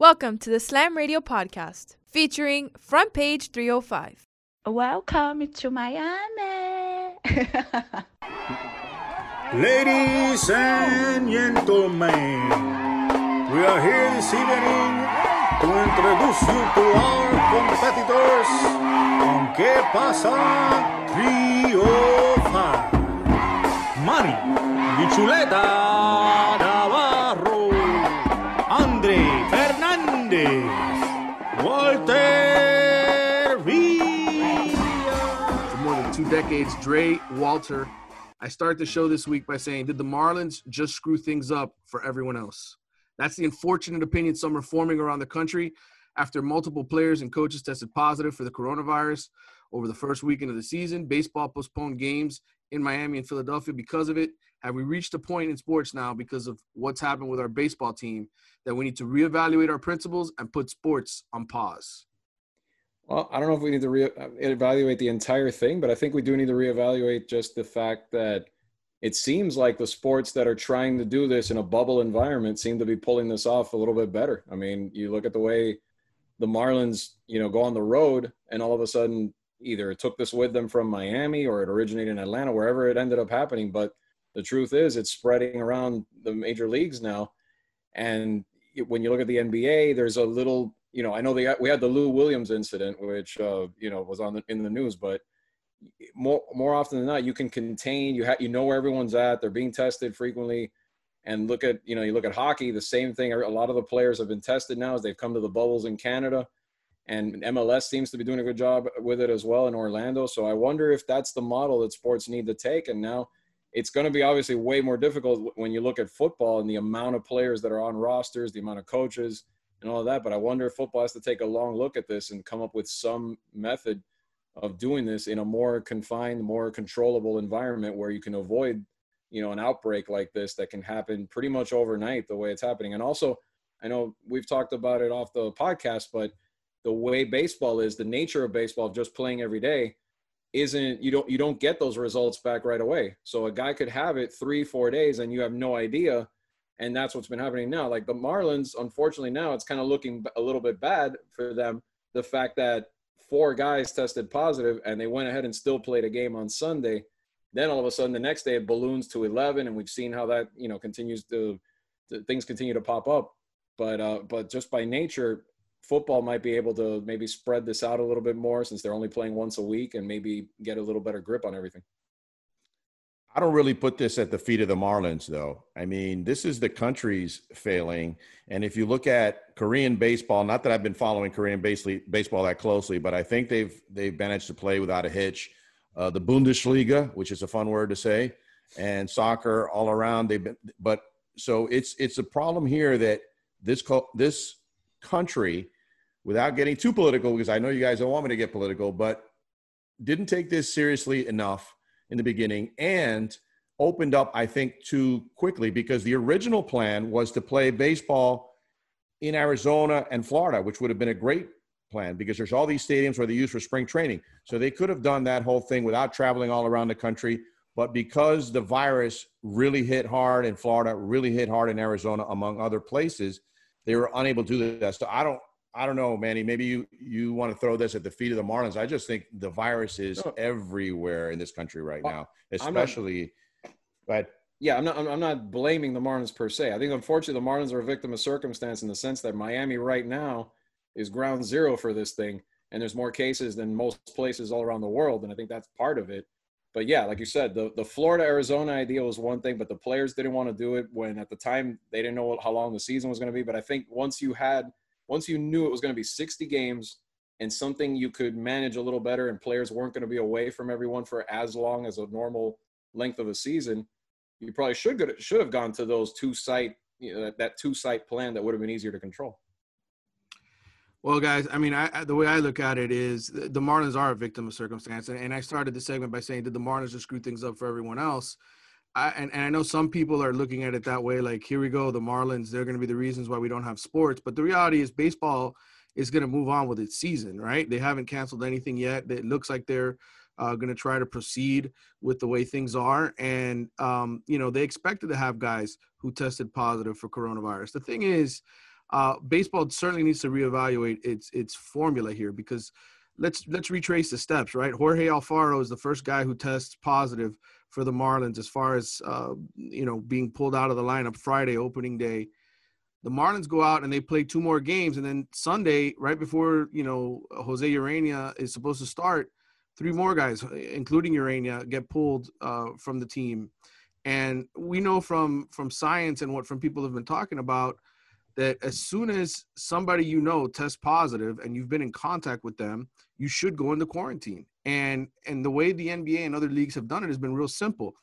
Welcome to the Slam Radio podcast featuring Front Page 305. Welcome to Miami. Ladies and gentlemen, we are here this evening to introduce you to our competitors on Que Pasa 305. Manny Bichuleta two. Dre, Walter. I start the show this week by saying, did the Marlins just screw things up for everyone else? That's the unfortunate opinion some are forming around the country after multiple players and coaches tested positive for the coronavirus over the first weekend of the season. Baseball postponed games in Miami and Philadelphia because of it. Have we reached a point in sports now because of what's happened with our baseball team that we need to reevaluate our principles and put sports on pause? Well, I don't know if we need to re- uh, evaluate the entire thing, but I think we do need to reevaluate just the fact that it seems like the sports that are trying to do this in a bubble environment seem to be pulling this off a little bit better. I mean, you look at the way the Marlins, you know, go on the road and all of a sudden either it took this with them from Miami or it originated in Atlanta, wherever it ended up happening. But the truth is, it's spreading around the major leagues now. And when you look at the NBA, there's a little, you know, I know they we had the Lou Williams incident, which uh, you know was on the, in the news, but more more often than not, you can contain. You have you know where everyone's at. They're being tested frequently. And look at you know you look at hockey, the same thing. A lot of the players have been tested now as they've come to the bubbles in Canada and MLS seems to be doing a good job with it as well in Orlando. So I wonder if that's the model that sports need to take. And now it's going to be obviously way more difficult when you look at football and the amount of players that are on rosters, the amount of coaches, and all of that. But I wonder if football has to take a long look at this and come up with some method of doing this in a more confined, more controllable environment where you can avoid, you know, an outbreak like this that can happen pretty much overnight the way it's happening. And also, I know we've talked about it off the podcast, but the way baseball is, the nature of baseball, of just playing every day, isn't you don't you don't get those results back right away. So a guy could have it three, four days, and you have no idea. And that's what's been happening now. Like the Marlins, unfortunately, now it's kind of looking a little bit bad for them. The fact that four guys tested positive and they went ahead and still played a game on Sunday. Then all of a sudden, the next day it balloons to 11, and we've seen how that you know continues to, to things continue to pop up. But uh, but just by nature, football might be able to maybe spread this out a little bit more since they're only playing once a week and maybe get a little better grip on everything. I don't really put this at the feet of the Marlins, though. I mean, this is the country's failing. And if you look at Korean baseball, not that I've been following Korean baseball that closely, but I think they've they've managed to play without a hitch. Uh, the Bundesliga, which is a fun word to say, and soccer all around. They've been, but so it's it's a problem here that this this country, without getting too political, because I know you guys don't want me to get political, but didn't take this seriously enough in the beginning and opened up, I think, too quickly because the original plan was to play baseball in Arizona and Florida, which would have been a great plan because there's all these stadiums where they use for spring training. So they could have done that whole thing without traveling all around the country. But because the virus really hit hard in Florida, really hit hard in Arizona, among other places, they were unable to do that. So I don't, I don't know, Manny. Maybe you you want to throw this at the feet of the Marlins. I just think the virus is No. everywhere in this country right now, not- especially. But Yeah, I'm not. I'm not blaming the Marlins per se. I think unfortunately the Marlins are a victim of circumstance in the sense that Miami right now is ground zero for this thing, and there's more cases than most places all around the world, and I think that's part of it. But yeah, like you said, the the Florida Arizona idea was one thing, but the players didn't want to do it when at the time they didn't know how long the season was going to be. But I think once you had, once you knew it was going to be 60 games and something you could manage a little better, and players weren't going to be away from everyone for as long as a normal length of a season, you probably should should have gone to those two site you know, that, that two site plan that would have been easier to control. Well, guys, I mean, I, the way I look at it is the, the Marlins are a victim of circumstance, and, and I started the segment by saying, did the Marlins just screw things up for everyone else? I, and, and I know some people are looking at it that way, like here we go, the Marlins, they're going to be the reasons why we don't have sports. But the reality is, baseball is going to move on with its season, right? They haven't canceled anything yet. It looks like they're uh, going to try to proceed with the way things are. And, um, you know, they expected to have guys who tested positive for coronavirus. The thing is, uh, baseball certainly needs to reevaluate its its formula here because let's let's retrace the steps. Right, Jorge Alfaro is the first guy who tests positive for the Marlins as far as uh, you know being pulled out of the lineup Friday opening day. The Marlins go out and they play two more games, and then Sunday, right before you know Jose Urena is supposed to start, three more guys, including Urena, get pulled uh, from the team. And we know from from science and what from people have been talking about that as soon as somebody you know tests positive and you've been in contact with them, you should go into quarantine. And and the way the NBA and other leagues have done it has been real simple.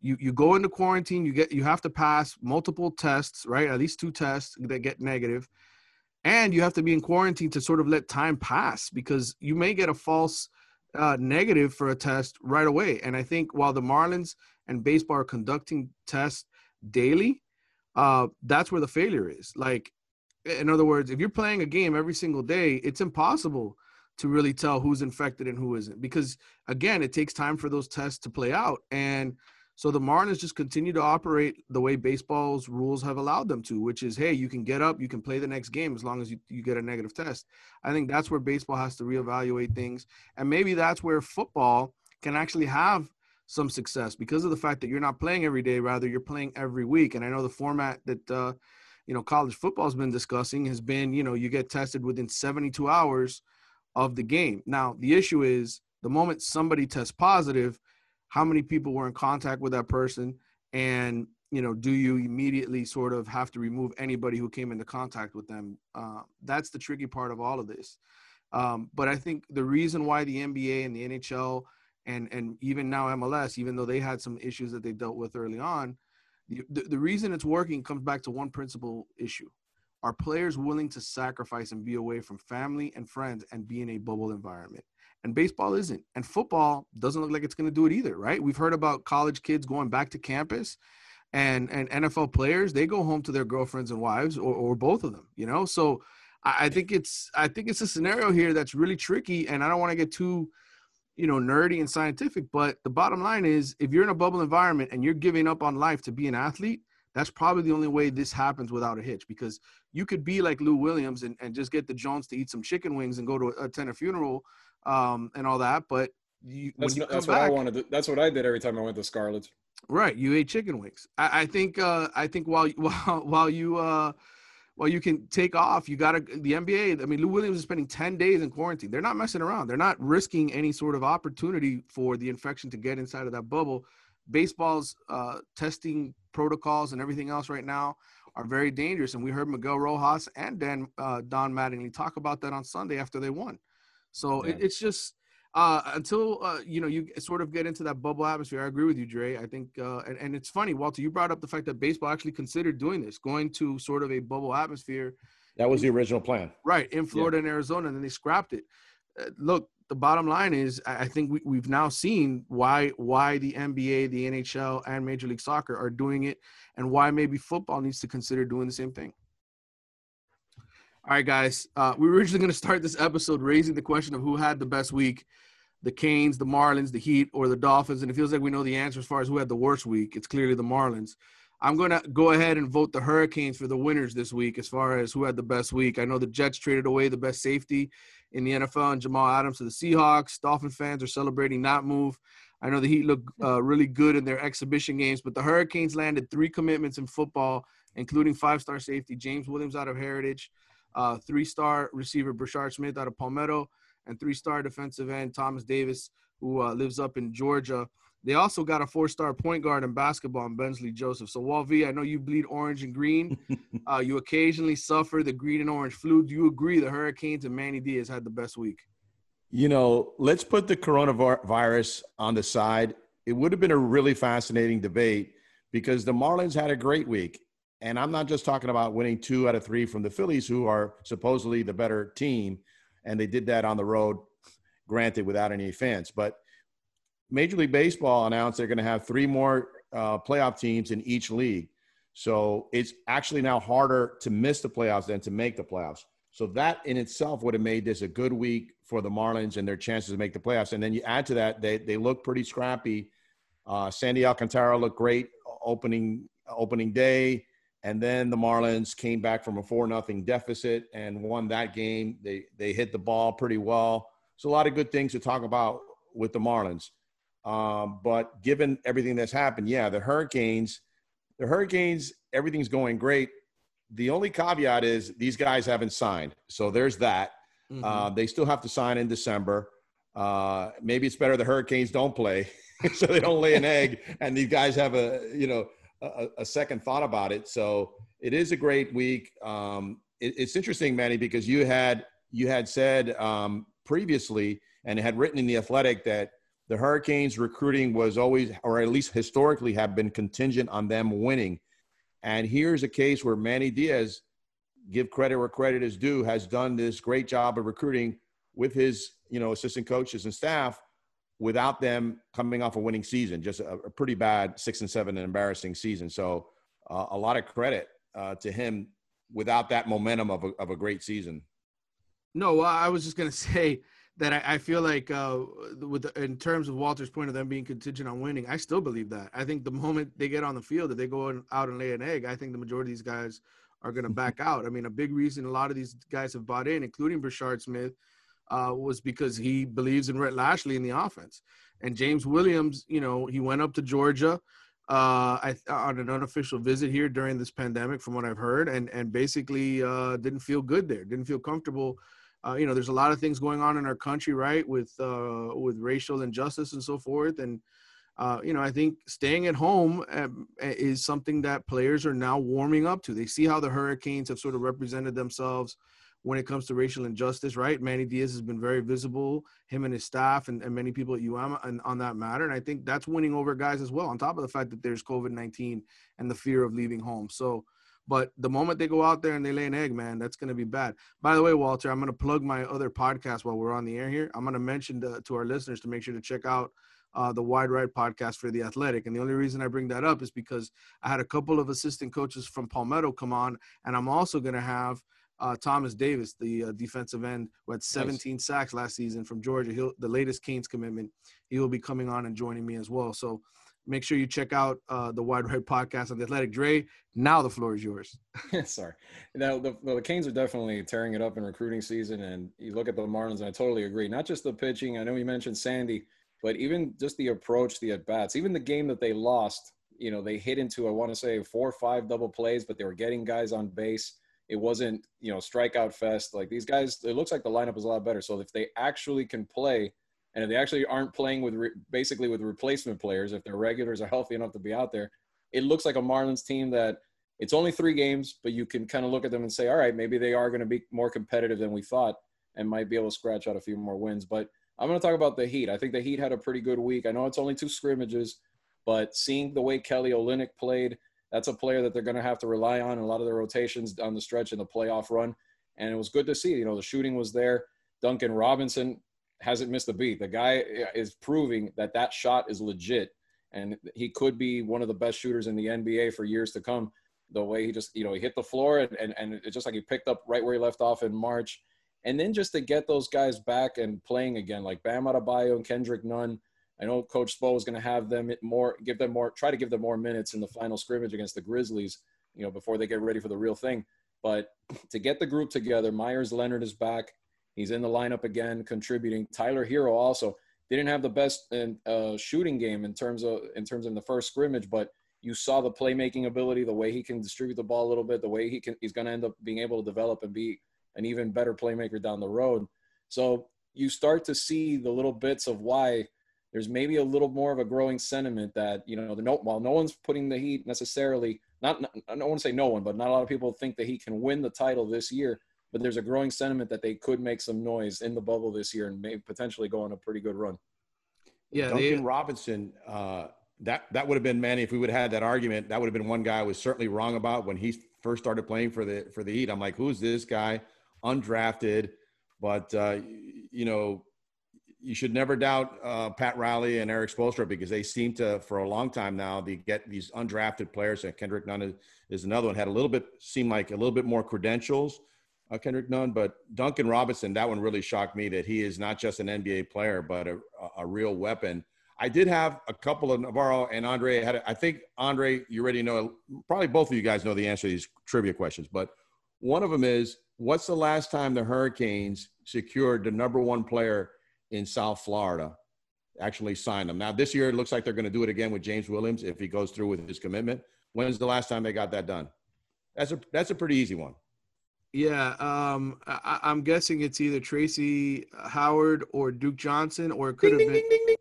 You you go into quarantine, you get you have to pass multiple tests, right? At least two tests that get negative. And you have to be in quarantine to sort of let time pass because you may get a false uh, negative for a test right away. And I think while the Marlins and baseball are conducting tests daily, uh, that's where the failure is. Like, in other words, if you're playing a game every single day, it's impossible to really tell who's infected and who isn't because again it takes time for those tests to play out and so the marlins just continue to operate the way baseball's rules have allowed them to which is hey you can get up you can play the next game as long as you, you get a negative test. I think that's where baseball has to reevaluate things and maybe that's where football can actually have some success because of the fact that you're not playing every day rather you're playing every week and i know the format that uh, you know college football's been discussing has been you know you get tested within 72 hours of the game. Now, the issue is the moment somebody tests positive, how many people were in contact with that person? And you know do you immediately sort of have to remove anybody who came into contact with them? Uh, that's the tricky part of all of this. Um, but i think the reason why the nba and the nhl and and even now mls even though they had some issues that they dealt with early on the, the, reason it's working comes back to one principal issue are players willing to sacrifice and be away from family and friends and be in a bubble environment? And baseball isn't. And football doesn't look like it's going to do it either, right? We've heard about college kids going back to campus and and NFL players, they go home to their girlfriends and wives or, or both of them, you know? So I, I think it's I think it's a scenario here that's really tricky and I don't want to get too you know nerdy and scientific but the bottom line is if you're in a bubble environment and you're giving up on life to be an athlete that's probably the only way this happens without a hitch because you could be like Lou Williams and, and just get the Jones to eat some chicken wings and go to attend a funeral um, and all that. But you, that's, you that's back, what I wanted. To, that's what I did every time I went to Scarlett's. Right, you ate chicken wings. I, I think. Uh, I think while while while you uh, while you can take off, you got to the NBA. I mean, Lou Williams is spending ten days in quarantine. They're not messing around. They're not risking any sort of opportunity for the infection to get inside of that bubble. Baseball's uh, testing protocols and everything else right now are very dangerous. And we heard Miguel Rojas and Dan uh, Don Mattingly talk about that on Sunday after they won. So yeah. it, it's just uh, until uh, you know you sort of get into that bubble atmosphere. I agree with you, Dre. I think, uh, and, and it's funny, Walter. You brought up the fact that baseball actually considered doing this, going to sort of a bubble atmosphere. That was the original plan, right? In Florida yeah. and Arizona, and then they scrapped it. Uh, look, the bottom line is I think we, we've now seen why why the NBA, the NHL, and Major League Soccer are doing it, and why maybe football needs to consider doing the same thing. All right, guys. Uh, we were originally going to start this episode raising the question of who had the best week the Canes, the Marlins, the Heat, or the Dolphins. And it feels like we know the answer as far as who had the worst week. It's clearly the Marlins. I'm going to go ahead and vote the Hurricanes for the winners this week as far as who had the best week. I know the Jets traded away the best safety in the NFL and Jamal Adams to the Seahawks. Dolphin fans are celebrating that move. I know the Heat look uh, really good in their exhibition games, but the Hurricanes landed three commitments in football, including five-star safety James Williams out of Heritage, uh, three-star receiver Brashard Smith out of Palmetto, and three-star defensive end Thomas Davis, who uh, lives up in Georgia. They also got a four-star point guard in basketball in Bensley Joseph. So, Walvi, V, I know you bleed orange and green. uh, you occasionally suffer the green and orange flu. Do you agree the Hurricanes and Manny Diaz had the best week? You know, let's put the coronavirus on the side. It would have been a really fascinating debate because the Marlins had a great week. And I'm not just talking about winning two out of three from the Phillies, who are supposedly the better team. And they did that on the road, granted, without any fans. But Major League Baseball announced they're going to have three more uh, playoff teams in each league. So it's actually now harder to miss the playoffs than to make the playoffs. So that in itself would have made this a good week for the Marlins and their chances to make the playoffs. And then you add to that, they, they look pretty scrappy. Uh, Sandy Alcantara looked great opening opening day, And then the Marlins came back from a four nothing deficit and won that game. They they hit the ball pretty well. So a lot of good things to talk about with the Marlins. Um, but given everything that's happened, yeah, the Hurricanes, the Hurricanes, everything's going great. The only caveat is these guys haven't signed, so there's that. Mhm. Uh, they still have to sign in December. Uh, maybe it's better the Hurricanes don't play, so they don't lay an egg, and these guys have a you know a, a second thought about it. So it is a great week. Um, it, it's interesting, Manny, because you had you had said um, previously and had written in the Athletic that the Hurricanes recruiting was always, or at least historically, have been contingent on them winning. And here's a case where Manny Diaz, give credit where credit is due, has done this great job of recruiting with his, you know, assistant coaches and staff without them coming off a winning season, just a, a pretty bad six and seven and embarrassing season. So uh, a lot of credit uh, to him without that momentum of a, of a great season. No, I was just gonna say that I, I feel like uh, with the, in terms of Walter's point of them being contingent on winning, I still believe that. I think the moment they get on the field, if they go in- out and lay an egg, I think the majority of these guys are going to back out. I mean, a big reason a lot of these guys have bought in, including Brashard Smith, uh, was because he believes in Rhett Lashlee in the offense. And James Williams, you know, he went up to Georgia uh, I, on an unofficial visit here during this pandemic, from what I've heard, and and basically uh, didn't feel good there, didn't feel comfortable. Uh, you know, there's a lot of things going on in our country, right, with uh, with racial injustice and so forth, and uh, you know, I think staying at home um, is something that players are now warming up to. They see how the Hurricanes have sort of represented themselves when it comes to racial injustice, right? Manny Diaz has been very visible, him and his staff, and, and many people at UM on, on that matter. And I think that's winning over guys as well, on top of the fact that there's COVID 19 and the fear of leaving home. So, but the moment they go out there and they lay an egg, man, that's going to be bad. By the way, Walter, I'm going to plug my other podcast while we're on the air here. I'm going to mention to, to our listeners to make sure to check out uh, the Wide Right podcast for the Athletic. And the only reason I bring that up is because I had a couple of assistant coaches from Palmetto come on, and I'm also going to have uh, Thomas Davis, the uh, defensive end, who had 17 sacks last season from Georgia. He'll the latest Canes commitment. He will be coming on and joining me as well. So make sure you check out uh, the Wide Right podcast on the Athletic. Dre, now the floor is yours. Sorry. Now the, the Canes are definitely tearing it up in recruiting season, and you look at the Marlins, and I totally agree. Not just the pitching. I know you mentioned Sandy, but even just the approach, the at bats, even the game that they lost. You know, they hit into I want to say four or five double plays, but they were getting guys on base. It wasn't you know strikeout fest. Like these guys, it looks like the lineup is a lot better. So if they actually can play. And if they actually aren't playing with re- basically with replacement players, if their regulars are healthy enough to be out there, it looks like a Marlins team that it's only three games, but you can kind of look at them and say, all right, maybe they are going to be more competitive than we thought and might be able to scratch out a few more wins. But I'm going to talk about the Heat. I think the Heat had a pretty good week. I know it's only two scrimmages, but seeing the way Kelly Olynyk played, that's a player that they're going to have to rely on in a lot of their rotations on the stretch in the playoff run. And it was good to see. You know, the shooting was there. Duncan Robinson hasn't missed a beat. The guy is proving that that shot is legit, and he could be one of the best shooters in the NBA for years to come. The way he just, you know, he hit the floor and, and, and it's just like he picked up right where he left off in March. And then just to get those guys back and playing again, like Bam Adebayo and Kendrick Nunn. I know Coach Spo is going to have them more, give them more, try to give them more minutes in the final scrimmage against the Grizzlies, you know, before they get ready for the real thing. But to get the group together, Meyers Leonard is back. He's in the lineup again, contributing. Tyler Herro also didn't have the best uh, shooting game in terms of in terms of the first scrimmage, but you saw the playmaking ability, the way he can distribute the ball a little bit, the way he can he's going to end up being able to develop and be an even better playmaker down the road. So you start to see the little bits of why there's maybe a little more of a growing sentiment that you know the no while no one's putting the Heat necessarily not, not I don't want to say no one, but not a lot of people think that he can win the title this year. But there's a growing sentiment that they could make some noise in the bubble this year and maybe potentially go on a pretty good run. Yeah, Duncan they, Robinson, uh, that that would have been Manny. If we would have had that argument, that would have been one guy I was certainly wrong about when he first started playing for the for the Heat. I'm like, who's this guy? Undrafted, but uh, you know, you should never doubt uh, Pat Riley and Erik Spoelstra because they seem to, for a long time now, they get these undrafted players. And Kendrick Nunn is, is another one. Had a little bit, seemed like a little bit more credentials, uh, Kendrick Nunn. But Duncan Robinson, that one really shocked me that he is not just an NBA player, but a, a real weapon. I did have a couple of Navarro and Andre had. I think Andre, you already know. Probably both of you guys know the answer to these trivia questions, but one of them is, what's the last time the Hurricanes secured the number one player in South Florida? Actually signed them. Now this year it looks like they're going to do it again with James Williams if he goes through with his commitment. When's the last time they got that done? That's a that's a pretty easy one. Yeah, um, I, I'm guessing it's either Tracy Howard or Duke Johnson, or it could have Ding, been. ding, ding, ding, ding.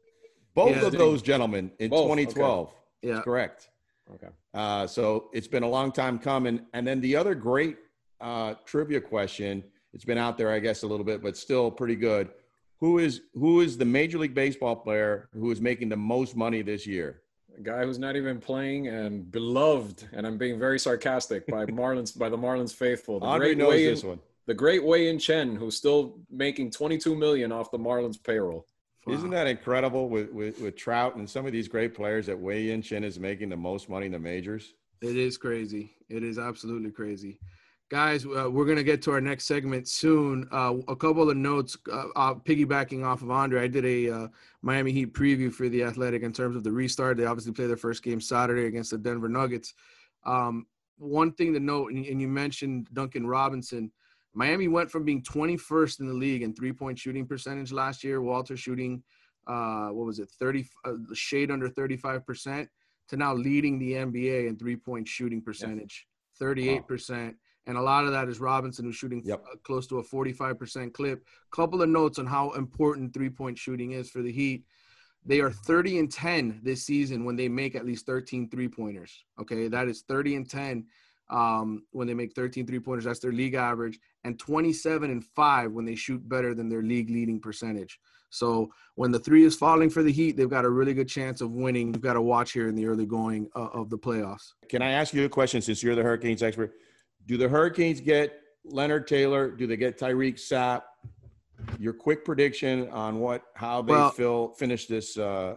Both Yeah, of ding. those gentlemen in Both, okay. 2012. Yeah, Correct. Okay. Uh, so it's been a long time coming. And then the other great uh, trivia question, it's been out there, I guess, a little bit, but still pretty good. Who is who is the Major League Baseball player who is making the most money this year? A guy who's not even playing and beloved, and I'm being very sarcastic by Marlins by the Marlins faithful. The Andre great knows Wei this In- one. The great Wei-Yin Chen, who's still making 22 million off the Marlins payroll. Isn't that incredible with, with, with Trout and some of these great players that Wei-Yin Chen is making the most money in the majors? It is crazy. It is absolutely crazy. Guys, uh, we're going to get to our next segment soon. Uh, a couple of notes uh, uh, piggybacking off of Andre. I did a uh, Miami Heat preview for the Athletic in terms of the restart. They obviously play their first game Saturday against the Denver Nuggets. Um, one thing to note, and and you mentioned Duncan Robinson, Miami went from being 21st in the league in three point shooting percentage last year. Walter shooting, uh, what was it, 30, uh, shade under 35%, to now leading the NBA in three point shooting percentage, 38%. And a lot of that is Robinson, who's shooting Yep. uh, close to a 45% clip. Couple of notes on how important three point shooting is for the Heat. They are 30 and 10 this season when they make at least 13 three pointers. Okay. That is 30 and 10 um, when they make 13 three pointers. That's their league average. And 27 and 5 when they shoot better than their league leading percentage. So when the three is falling for the Heat, they've got a really good chance of winning. You've got to watch here in the early going uh, of the playoffs. Can I ask you a question since you're the Hurricanes expert? Do the Hurricanes get Leonard Taylor? Do they get Tyreak Sapp? Your quick prediction on what how they Well- feel finish this uh,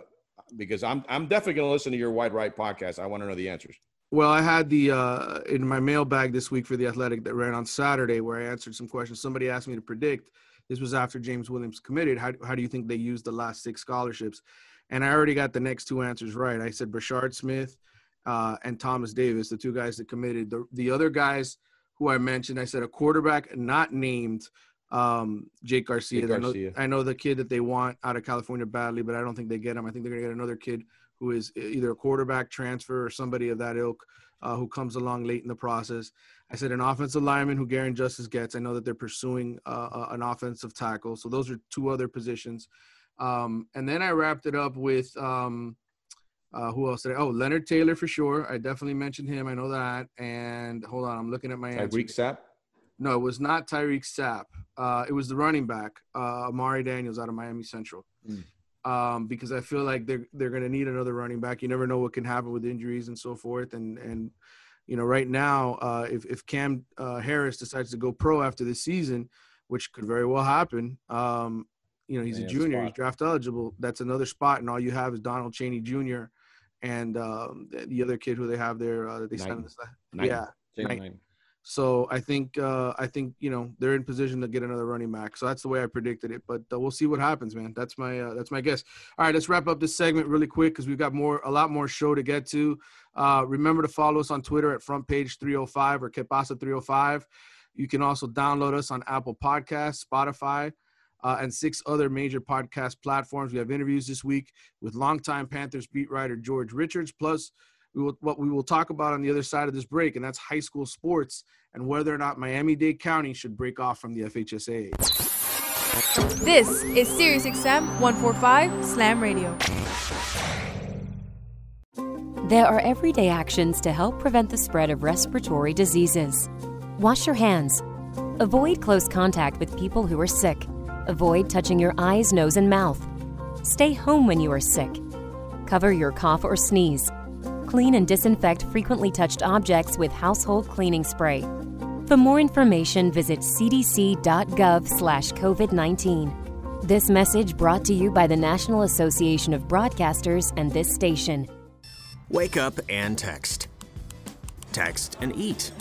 because I'm I'm definitely going to listen to your Wide Right podcast. I want to know the answers. Well, I had the uh, in my mailbag this week for the Athletic that ran on Saturday, where I answered some questions. Somebody asked me to predict. This was after James Williams committed. How how do you think they used the last six scholarships? And I already got the next two answers right. I said Brashard Smith uh, and Thomas Davis, the two guys that committed. The the other guys who I mentioned, I said a quarterback not named um, Jake Garcia. Jake I know- Garcia. I know the kid that they want out of California badly, but I don't think they get him. I think they're gonna get another kid who is either a quarterback transfer or somebody of that ilk uh, who comes along late in the process. I said an offensive lineman who Garin Justice gets. I know that they're pursuing uh, uh, an offensive tackle. So those are two other positions. Um, and then I wrapped it up with um, uh, who else did I? Oh, Leonard Taylor for sure. I definitely mentioned him. I know that. And hold on, I'm looking at my answer. Tyreak Sapp. No, it was not Tyreak Sapp. Uh, it was the running back, uh, Amari Daniels out of Miami Central. Mm. Um, because I feel like they're they're going to need another running back. You never know what can happen with injuries and so forth. And and you know, right now, uh, if if Cam uh, Harris decides to go pro after this season, which could very well happen, um, you know, he's He a has a junior, he's draft eligible. That's another spot, and all you have is Donald Chaney Jr. and um, the- the other kid who they have there uh, that they. This, Knighton. yeah, Jane Right. Knighton. so I think uh, I think you know they're in position to get another running back. So that's the way I predicted it. But uh, we'll see what happens, man. That's my uh, that's my guess. All right, let's wrap up this segment really quick because we've got more a lot more show to get to. Uh, remember to follow us on Twitter at Front Page 305 or Que Pasa 305. You can also download us on Apple Podcasts, Spotify, uh, and six other major podcast platforms. We have interviews this week with longtime Panthers beat writer George Richards. Plus, we will, what we will talk about on the other side of this break, and that's high school sports and whether or not Miami-Dade County should break off from the FHSA. This is SiriusXM 145 Slam Radio. There are everyday actions to help prevent the spread of respiratory diseases. Wash your hands. Avoid close contact with people who are sick. Avoid touching your eyes, nose, and mouth. Stay home when you are sick. Cover your cough or sneeze. Clean and disinfect frequently touched objects with household cleaning spray. For more information, visit cdc.gov/covid19. This message brought to you by the National Association of Broadcasters and this station. Wake up and text. Text and eat.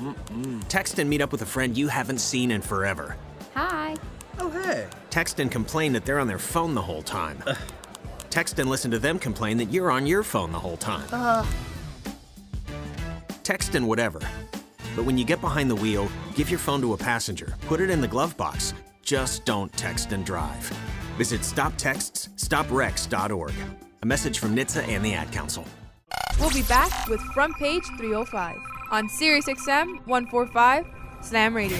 Text and meet up with a friend you haven't seen in forever. Hi. Oh, hey. Text and complain that they're on their phone the whole time. Uh. Text and listen to them complain that you're on your phone the whole time. Ugh. Text and whatever. But when you get behind the wheel, give your phone to a passenger, put it in the glove box. Just don't text and drive. Visit stoptextsstopwrecks.org. A message from NHTSA and the Ad Council. We'll be back with Front Page 305 on SiriusXM 145 Slam Radio.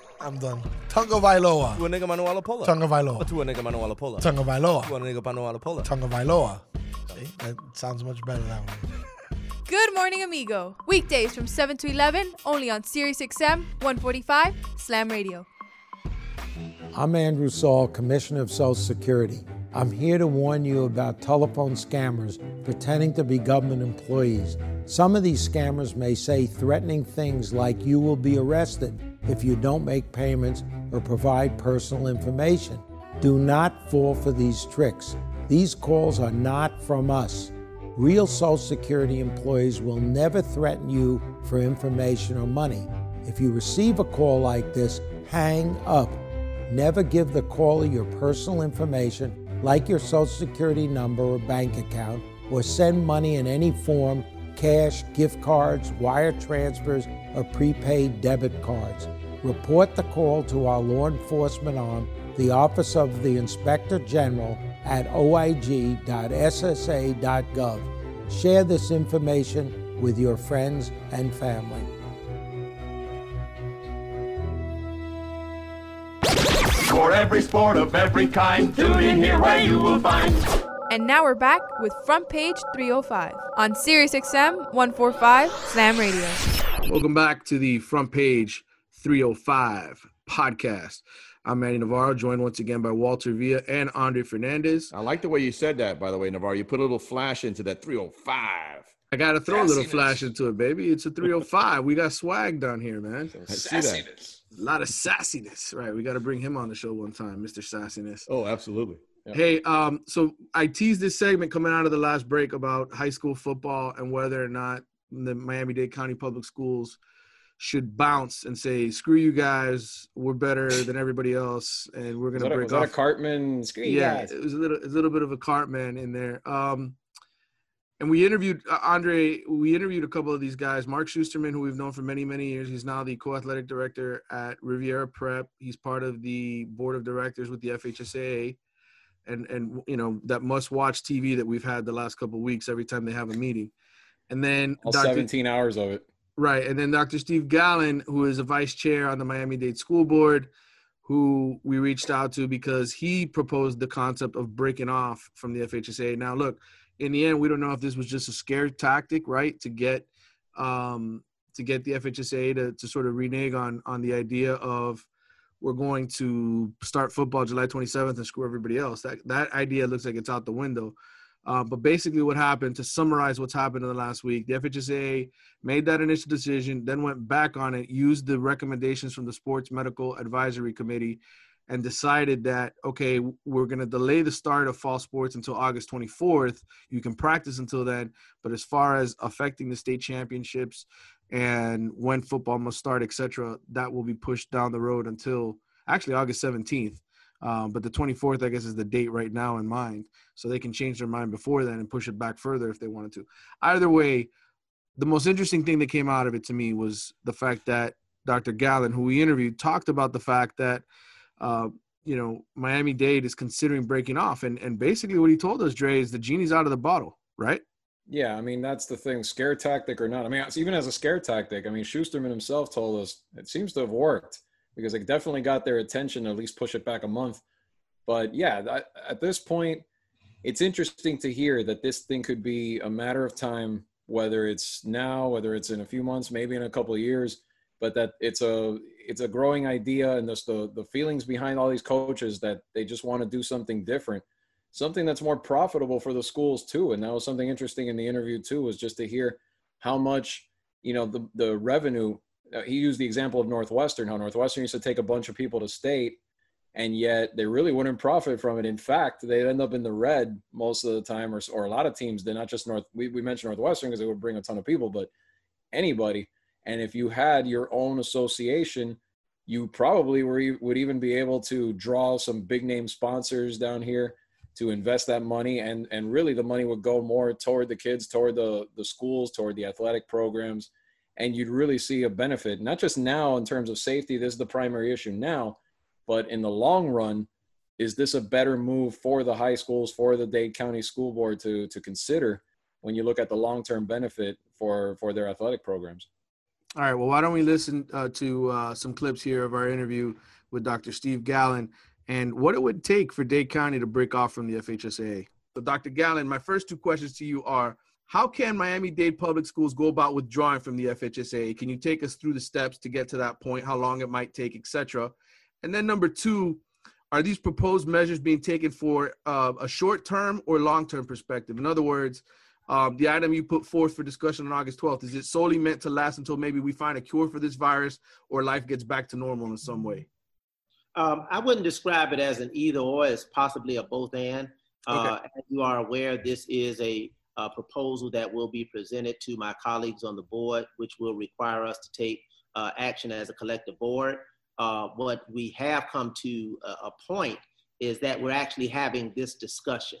I'm done. Tunga Vailoa. Tua Nigga Manuel Apola. Tunga Vailoa. Tua Nigga Manuel Apola. Tunga Vailoa. Tua Nigga Manuel Apola. Tunga Vailoa. See? That sounds much better that way. Good morning, amigo. Weekdays from 7 to 11, only on SiriusXM 145 Slam Radio. I'm Andrew Saul, Commissioner of Social Security. I'm here to warn you about telephone scammers pretending to be government employees. Some of these scammers may say threatening things like you will be arrested if you don't make payments or provide personal information. Do not fall for these tricks. These calls are not from us. Real Social Security employees will never threaten you for information or money. If you receive a call like this, hang up. Never give the caller your personal information, like your Social Security number or bank account, or send money in any form cash, gift cards, wire transfers, or prepaid debit cards. Report the call to our law enforcement arm, the Office of the Inspector General, at oig.ssa.gov. Share this information with your friends and family. For every sport of every kind, tune in here where you will find. And now we're back with Front Page 305 on SiriusXM 145 Slam Radio. Welcome back to the Front Page 305 podcast. I'm Manny Navarro, joined once again by Walter Villa and Andre Fernandez. I like the way you said that, by the way, Navarro. You put a little flash into that 305. I got to throw a little flash into it, baby. It's a 305. we got swag down here, man. I see that. A lot of sassiness, right? We got to bring him on the show one time, Mr. Sassiness. Oh, absolutely. Hey, um, so I teased this segment coming out of the last break about high school football and whether or not the Miami-Dade County Public Schools should bounce and say, "Screw you guys, we're better than everybody else, and we're gonna that, a, break was that a. Cartman? Screw you yeah, guys. it was a little, a little bit of a Cartman in there. Um, and we interviewed uh, Andre. We interviewed a couple of these guys. Mark Schusterman, who we've known for many, many years. He's now the co-athletic director at Riviera Prep. He's part of the board of directors with the FHSAA, and and you know that must-watch TV that we've had the last couple of weeks. Every time they have a meeting, and then All Dr. 17 hours of it. Right. And then Dr. Steve Gallon, who is a vice chair on the Miami Dade School Board, who we reached out to because he proposed the concept of breaking off from the FHSA. Now, look, in the end, we don't know if this was just a scare tactic, right, to get um, to get the FHSA to, to sort of renege on on the idea of we're going to start football July 27th and screw everybody else. That that idea looks like it's out the window. Uh, but basically, what happened to summarize what's happened in the last week, the FHSA made that initial decision, then went back on it, used the recommendations from the Sports Medical Advisory Committee, and decided that okay, we're going to delay the start of fall sports until August 24th. You can practice until then, but as far as affecting the state championships and when football must start, etc., that will be pushed down the road until actually August 17th. Um, but the 24th, I guess, is the date right now in mind. So they can change their mind before then and push it back further if they wanted to. Either way, the most interesting thing that came out of it to me was the fact that Dr. Gallon, who we interviewed, talked about the fact that, uh, you know, Miami Dade is considering breaking off. And, and basically what he told us, Dre, is the genie's out of the bottle, right? Yeah, I mean that's the thing, scare tactic or not. I mean, even as a scare tactic, I mean Schusterman himself told us it seems to have worked because it definitely got their attention. At least push it back a month. But yeah, that, at this point, it's interesting to hear that this thing could be a matter of time, whether it's now, whether it's in a few months, maybe in a couple of years. But that it's a it's a growing idea, and just the the feelings behind all these coaches that they just want to do something different something that's more profitable for the schools too. And that was something interesting in the interview too, was just to hear how much you know, the the revenue. Uh, he used the example of Northwestern, how Northwestern used to take a bunch of people to state, and yet they really wouldn't profit from it. In fact, they'd end up in the red most of the time, or or a lot of teams they're Not just North. We we mentioned Northwestern because it would bring a ton of people, but anybody. And if you had your own association, you probably were, would even be able to draw some big name sponsors down here to invest that money and and really the money would go more toward the kids toward the the schools toward the athletic programs and you'd really see a benefit not just now in terms of safety this is the primary issue now but in the long run is this a better move for the high schools for the Dade County School Board to to consider when you look at the long term benefit for for their athletic programs all right. Well, why don't we listen uh, to uh, some clips here of our interview with Dr. Steve Gallon and what it would take for Dade County to break off from the FHSAA. So, Dr. Gallon, my first two questions to you are how can Miami Dade Public Schools go about withdrawing from the FHSAA? Can you take us through the steps to get to that point, how long it might take, etc.? And then number two, are these proposed measures being taken for uh, a short term or long term perspective? In other words, um, the item you put forth for discussion on August 12th, is it solely meant to last until maybe we find a cure for this virus or life gets back to normal in some way? Um, I wouldn't describe it as an either or, it's possibly a both and. Uh, okay. As you are aware, this is a, a, proposal that will be presented to my colleagues on the board, which will require us to take uh, action as a collective board. Uh, what we have come to a, a, point is that we're actually having this discussion.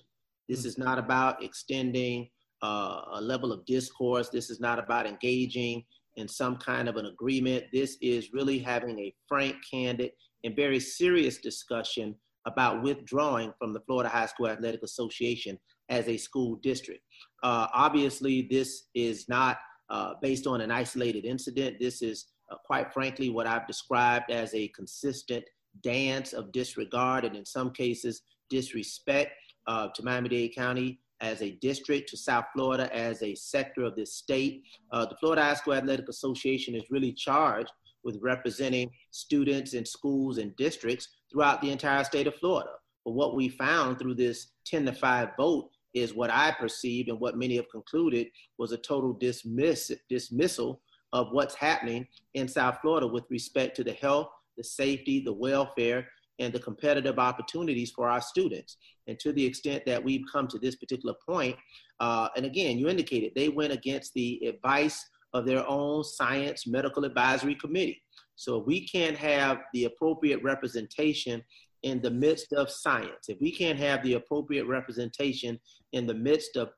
This mm-hmm. is not about extending uh, a level of discourse. This is not about engaging in some kind of an agreement. This is really having a frank, candid, and very serious discussion about withdrawing from the Florida High School Athletic Association as a school district. Uh, obviously, this is not uh, based on an isolated incident. This is, uh, quite frankly, what I've described as a consistent dance of disregard and, in some cases, disrespect uh, to Miami Dade County as a district, to South Florida as a sector of this state. Uh, the Florida High School Athletic Association is really charged with representing students and schools and districts throughout the entire state of Florida. But what we found through this 10 to 5 vote is what I perceived and what many have concluded was a total dismiss, dismissal of what's happening in South Florida with respect to the health, the safety, the welfare, and the competitive opportunities for our students. And to the extent that we've come to this particular point, uh, and again, you indicated they went against the advice of their own science medical advisory committee. So we can't have the appropriate representation in the midst of science, if we can't have the appropriate representation in the midst of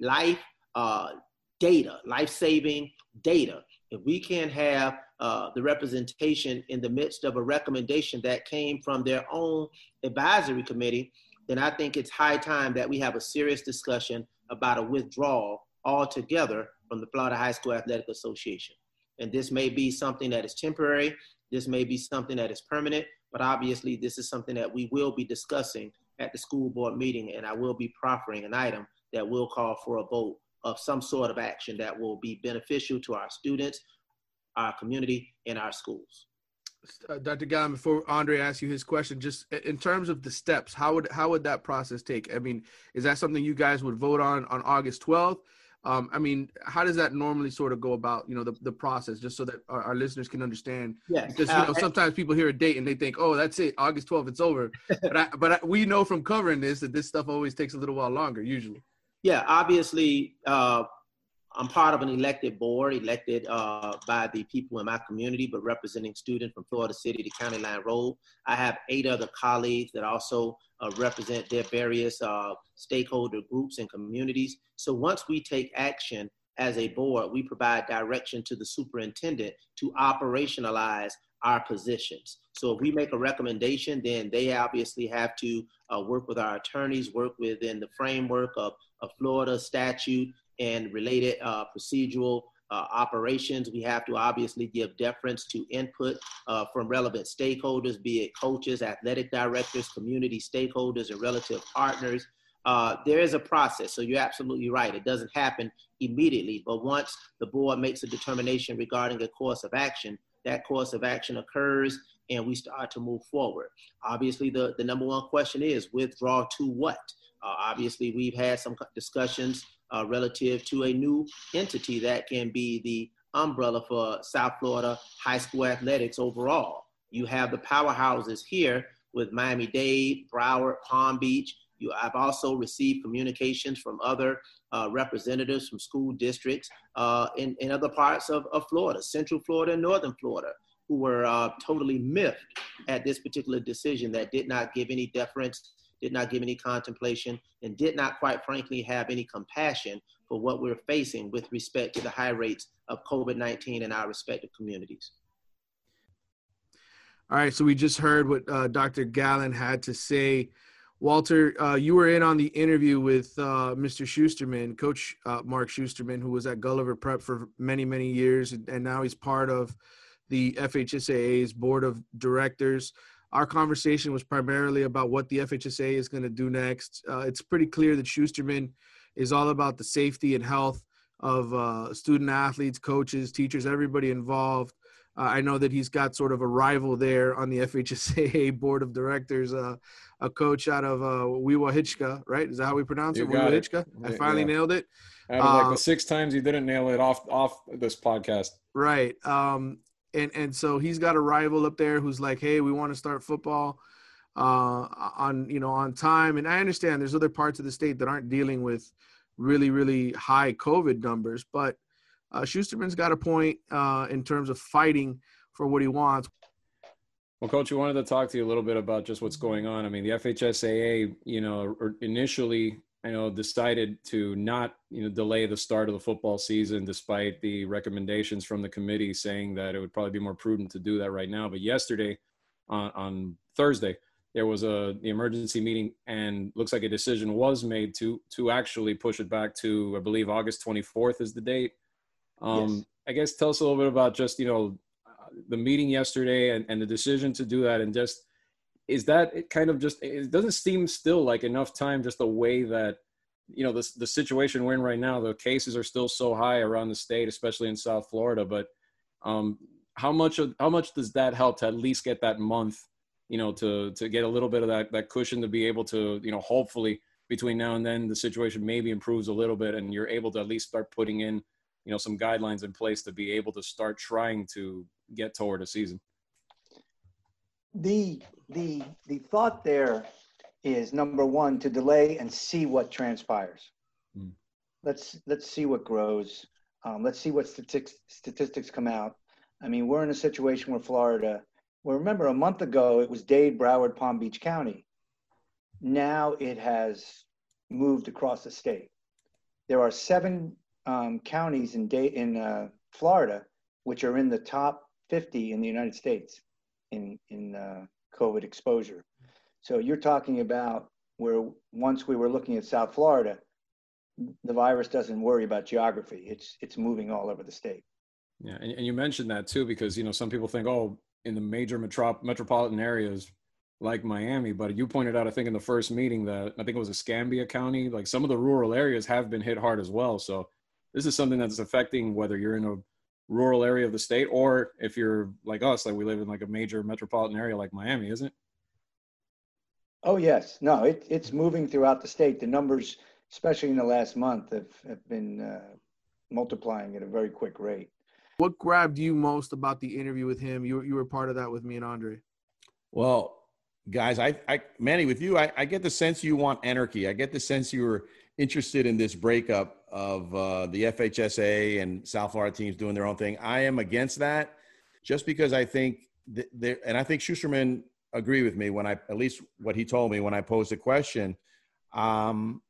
life uh, data, life saving data, if we can't have uh, the representation in the midst of a recommendation that came from their own advisory committee, then I think it's high time that we have a serious discussion about a withdrawal altogether from the Florida High School Athletic Association. And this may be something that is temporary, this may be something that is permanent, but obviously this is something that we will be discussing at the school board meeting, and I will be proffering an item that will call for a vote of some sort of action that will be beneficial to our students, our community, and our schools. Uh, Dr. Gallon, before Andre asks you his question, just in terms of the steps, how would how would that process take? I mean, is that something you guys would vote on on August 12th? Um, I mean, how does that normally sort of go about, you know, the, the process, just so that our, our listeners can understand? Yeah. Because you know, uh, sometimes people hear a date and they think, oh, that's it, August 12th, it's over. but I, but I, we know from covering this that this stuff always takes a little while longer, usually. Yeah, obviously, uh, I'm part of an elected board, elected uh, by the people in my community, but representing students from Florida City to County Line Road. I have eight other colleagues that also uh, represent their various uh, stakeholder groups and communities. So once we take action as a board, we provide direction to the superintendent to operationalize our positions. So if we make a recommendation, then they obviously have to uh, work with our attorneys, work within the framework of, of Florida statute and related uh, procedural uh, operations. We have to obviously give deference to input uh, from relevant stakeholders, be it coaches, athletic directors, community stakeholders, and relative partners. Uh, there is a process, so you're absolutely right. It doesn't happen immediately, but once the board makes a determination regarding a course of action, that course of action occurs and we start to move forward. Obviously, the, the number one question is withdraw to what? Uh, obviously, we've had some discussions uh, relative to a new entity that can be the umbrella for South Florida high school athletics overall. You have the powerhouses here with Miami Dade, Broward, Palm Beach. You, I've also received communications from other uh, representatives from school districts uh, in, in other parts of, of Florida, Central Florida and Northern Florida, who were uh, totally miffed at this particular decision that did not give any deference, did not give any contemplation, and did not, quite frankly, have any compassion for what we're facing with respect to the high rates of COVID 19 in our respective communities. All right, so we just heard what uh, Dr. Gallon had to say. Walter, uh, you were in on the interview with uh, Mr. Schusterman, Coach uh, Mark Schusterman, who was at Gulliver Prep for many, many years, and now he's part of the FHSAA's board of directors. Our conversation was primarily about what the FHSA is going to do next. Uh, it's pretty clear that Schusterman is all about the safety and health of uh, student athletes, coaches, teachers, everybody involved. Uh, I know that he's got sort of a rival there on the FHSA board of directors, uh, a coach out of uh, Wewahitchka, right? Is that how we pronounce You it? it. I finally yeah. nailed it. Out of like Uh, the six times you didn't nail it off off this podcast. Right. Um, and and so he's got a rival up there who's like, hey, we want to start football uh, on you know on time. And I understand there's other parts of the state that aren't dealing with really really high COVID numbers, but uh, Schusterman's got a point uh, in terms of fighting for what he wants. Well, Coach, we wanted to talk to you a little bit about just what's going on. I mean, the FHSAA, you know, initially, I know, decided to not, you know, delay the start of the football season despite the recommendations from the committee saying that it would probably be more prudent to do that right now. But yesterday, on, on Thursday, there was a the emergency meeting, and looks like a decision was made to to actually push it back to, I believe, August 24th is the date. Um, Yes. I guess tell us a little bit about just you know the meeting yesterday and, and the decision to do that and just is that it kind of just it doesn't seem still like enough time just the way that you know the, the situation we're in right now the cases are still so high around the state especially in south florida but um how much of how much does that help to at least get that month you know to to get a little bit of that that cushion to be able to you know hopefully between now and then the situation maybe improves a little bit and you're able to at least start putting in you know some guidelines in place to be able to start trying to get toward a season The, the, the thought there is number one, to delay and see what transpires. Hmm. Let's, let's see what grows. Um, let's see what statistics, statistics come out. I mean, we're in a situation where Florida, well, remember a month ago, it was Dade, Broward, Palm Beach County. Now it has moved across the state. There are seven um, counties in, Dade, in uh, Florida which are in the top 50 in the United States in in uh, COVID exposure. So you're talking about where once we were looking at South Florida, the virus doesn't worry about geography. It's it's moving all over the state. Yeah, and, and you mentioned that too because you know some people think, oh, in the major metro- metropolitan areas like Miami, but you pointed out, I think in the first meeting that I think it was Escambia County, like some of the rural areas have been hit hard as well. So this is something that's affecting whether you're in a rural area of the state or if you're like us, like we live in like a major metropolitan area like Miami, isn't it? Oh yes, no, it, it's moving throughout the state. The numbers, especially in the last month, have, have been uh, multiplying at a very quick rate. What grabbed you most about the interview with him? You, you were part of that with me and Andre. Well, guys, I, I Manny, with you, I, I get the sense you want anarchy. I get the sense you were interested in this breakup of uh, the FHSA and South Florida teams doing their own thing. I am against that, just because I think th- and I think Schusterman agree with me when I, at least what he told me when I posed the question. Um,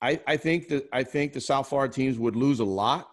I, I think that I think the South Florida teams would lose a lot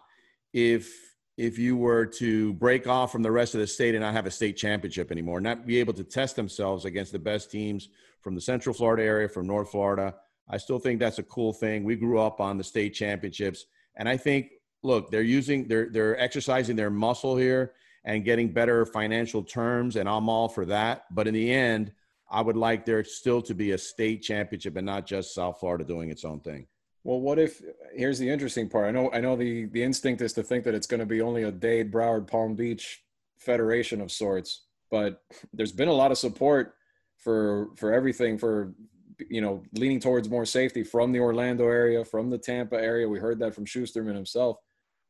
if if you were to break off from the rest of the state and not have a state championship anymore, not be able to test themselves against the best teams from the Central Florida area, from North Florida. I still think that's a cool thing. We grew up on the state championships, and I think look, they're using they're they're exercising their muscle here and getting better financial terms, and I'm all for that. But in the end, I would like there still to be a state championship and not just South Florida doing its own thing. Well, what if here's the interesting part. I know I know the the instinct is to think that it's going to be only a Dade, Broward, Palm Beach federation of sorts, but there's been a lot of support for for everything for you know leaning towards more safety from the Orlando area, from the Tampa area. We heard that from Schusterman himself.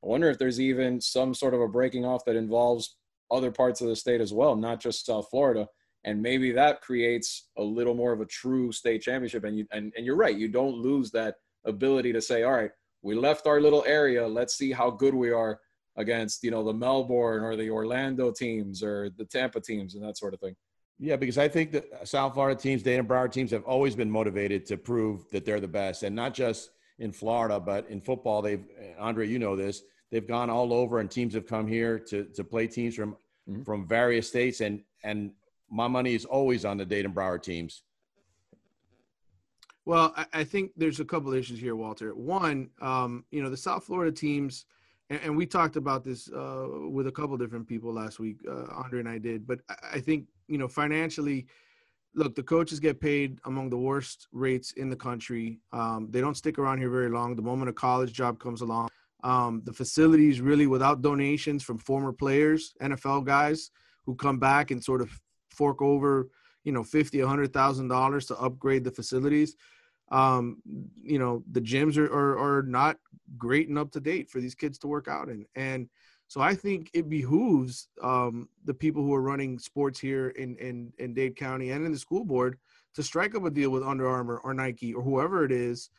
I wonder if there's even some sort of a breaking off that involves other parts of the state as well, not just South Florida. And maybe that creates a little more of a true state championship. And you and, and you're right, you don't lose that ability to say, all right, we left our little area. Let's see how good we are against, you know, the Melbourne or the Orlando teams or the Tampa teams and that sort of thing. Yeah, because I think that South Florida teams, Dade and Broward teams have always been motivated to prove that they're the best. And not just in Florida, but in football, they've, Andre, you know this, they've gone all over and teams have come here to, to play teams from, mm-hmm. from various states. And, and my money is always on the Dade and Broward teams. Well, I, I think there's a couple issues here, Walter. One, um, you know, the South Florida teams, and, and we talked about this uh, with a couple different people last week. Uh, Andre and I did, but I, I think you know financially, look, the coaches get paid among the worst rates in the country. Um, they don't stick around here very long. The moment a college job comes along, um, the facilities really without donations from former players, NFL guys who come back and sort of fork over you know fifty, a hundred thousand dollars to upgrade the facilities. Um, you know the gyms are, are are not great and up to date for these kids to work out in, and so I think it behooves um, the people who are running sports here in in in Dade County and in the school board to strike up a deal with Under Armour or Nike or whoever it is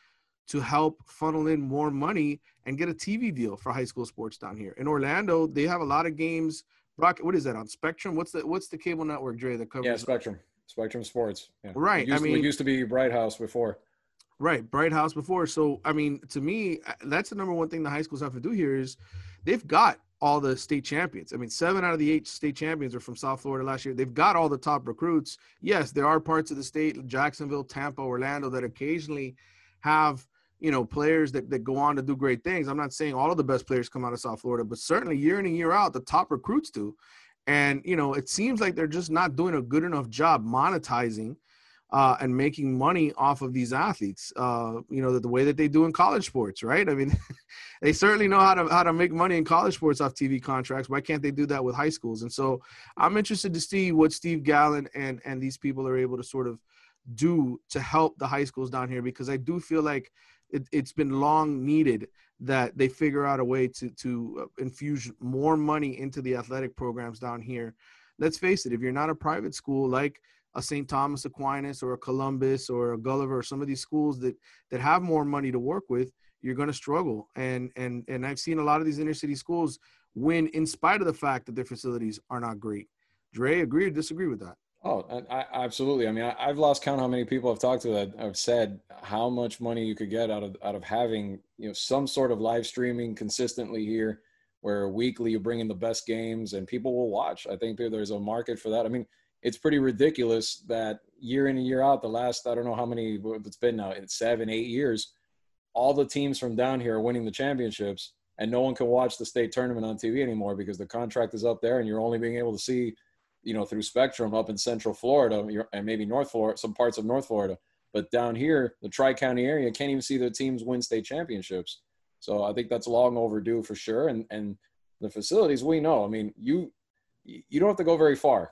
to help funnel in more money and get a TV deal for high school sports down here. In Orlando, they have a lot of games. Rock, what is that on Spectrum? What's the what's the cable network, Dre, that covers? Yeah, Spectrum. Spectrum Sports. Yeah. Right. I mean, it used to be Bright House before. Right, Bright House before. So, I mean, to me, uh, that's the number one thing the high schools have to do here is they've got all the state champions. I mean, seven out of the eight state champions are from South Florida last year. They've got all the top recruits. Yes, there are parts of the state, Jacksonville, Tampa, Orlando, that occasionally have you know players that, that go on to do great things. I'm not saying all of the best players come out of South Florida, but certainly year in and year out, the top recruits do. And you know, it seems like they're just not doing a good enough job monetizing uh, and making money off of these athletes. Uh, you know, the, the, way that they do in college sports, right? I mean, they certainly know how to how to make money in college sports off TV contracts. Why can't they do that with high schools? And so, I'm interested to see what Steve Gallon and and these people are able to sort of do to help the high schools down here because I do feel like it, has been long needed that they figure out a way to to uh, infuse more money into the athletic programs down here. Let's face it, if you're not a private school like a St. Thomas Aquinas or a Columbus or a Gulliver or some of these schools that that have more money to work with, you're going to struggle. And and and I've seen a lot of these inner city schools win in spite of the fact that their facilities are not great. Dre, agree or disagree with that? Oh, I, absolutely. I mean, I, have lost count how many people I've talked to that have said how much money you could get out of out of having you know some sort of live streaming consistently here, where weekly you bring in the best games and people will watch. I think there's a market for that. I mean, it's pretty ridiculous that year in and year out, the last I don't know how many it's been now, in seven, eight years, all the teams from down here are winning the championships, and no one can watch the state tournament on TV anymore because the contract is up there, and you're only being able to see you know, through Spectrum up in Central Florida and maybe North Florida, some parts of North Florida. But down here, the Tri County area can't even see their teams win state championships. So I think that's long overdue for sure. And and the facilities we know. I mean, you you don't have to go very far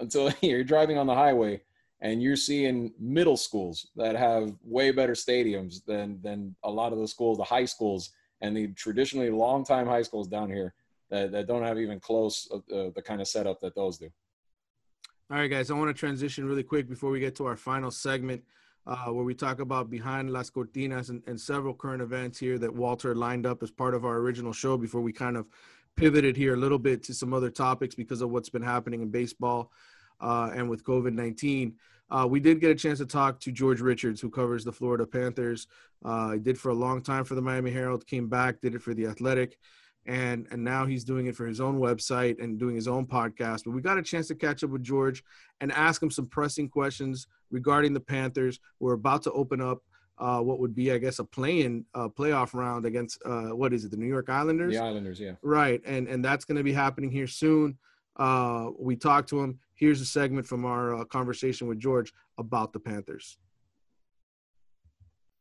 until you're driving on the highway and you're seeing middle schools that have way better stadiums than than a lot of the schools, the high schools and the traditionally long time high schools down here that, that don't have even close uh, the kind of setup that those do. All right, guys, I want to transition really quick before we get to our final segment uh, where we talk about behind Las Cortinas and, and, several current events here that Walter lined up as part of our original show before we kind of pivoted here a little bit to some other topics because of what's been happening in baseball uh, and with COVID 19. Uh, we did get a chance to talk to George Richards, who covers the Florida Panthers. Uh, he did for a long time for the Miami Herald, came back, did it for the Athletic and and now he's doing it for his own website and doing his own podcast. But we got a chance to catch up with George and ask him some pressing questions regarding the Panthers. We're about to open up uh, what would be, I guess, a playing uh, playoff round against uh, what is it, the New York Islanders? The Islanders, yeah. Right, and and that's going to be happening here soon. Uh, we talked to him. Here's a segment from our uh, conversation with George about the Panthers.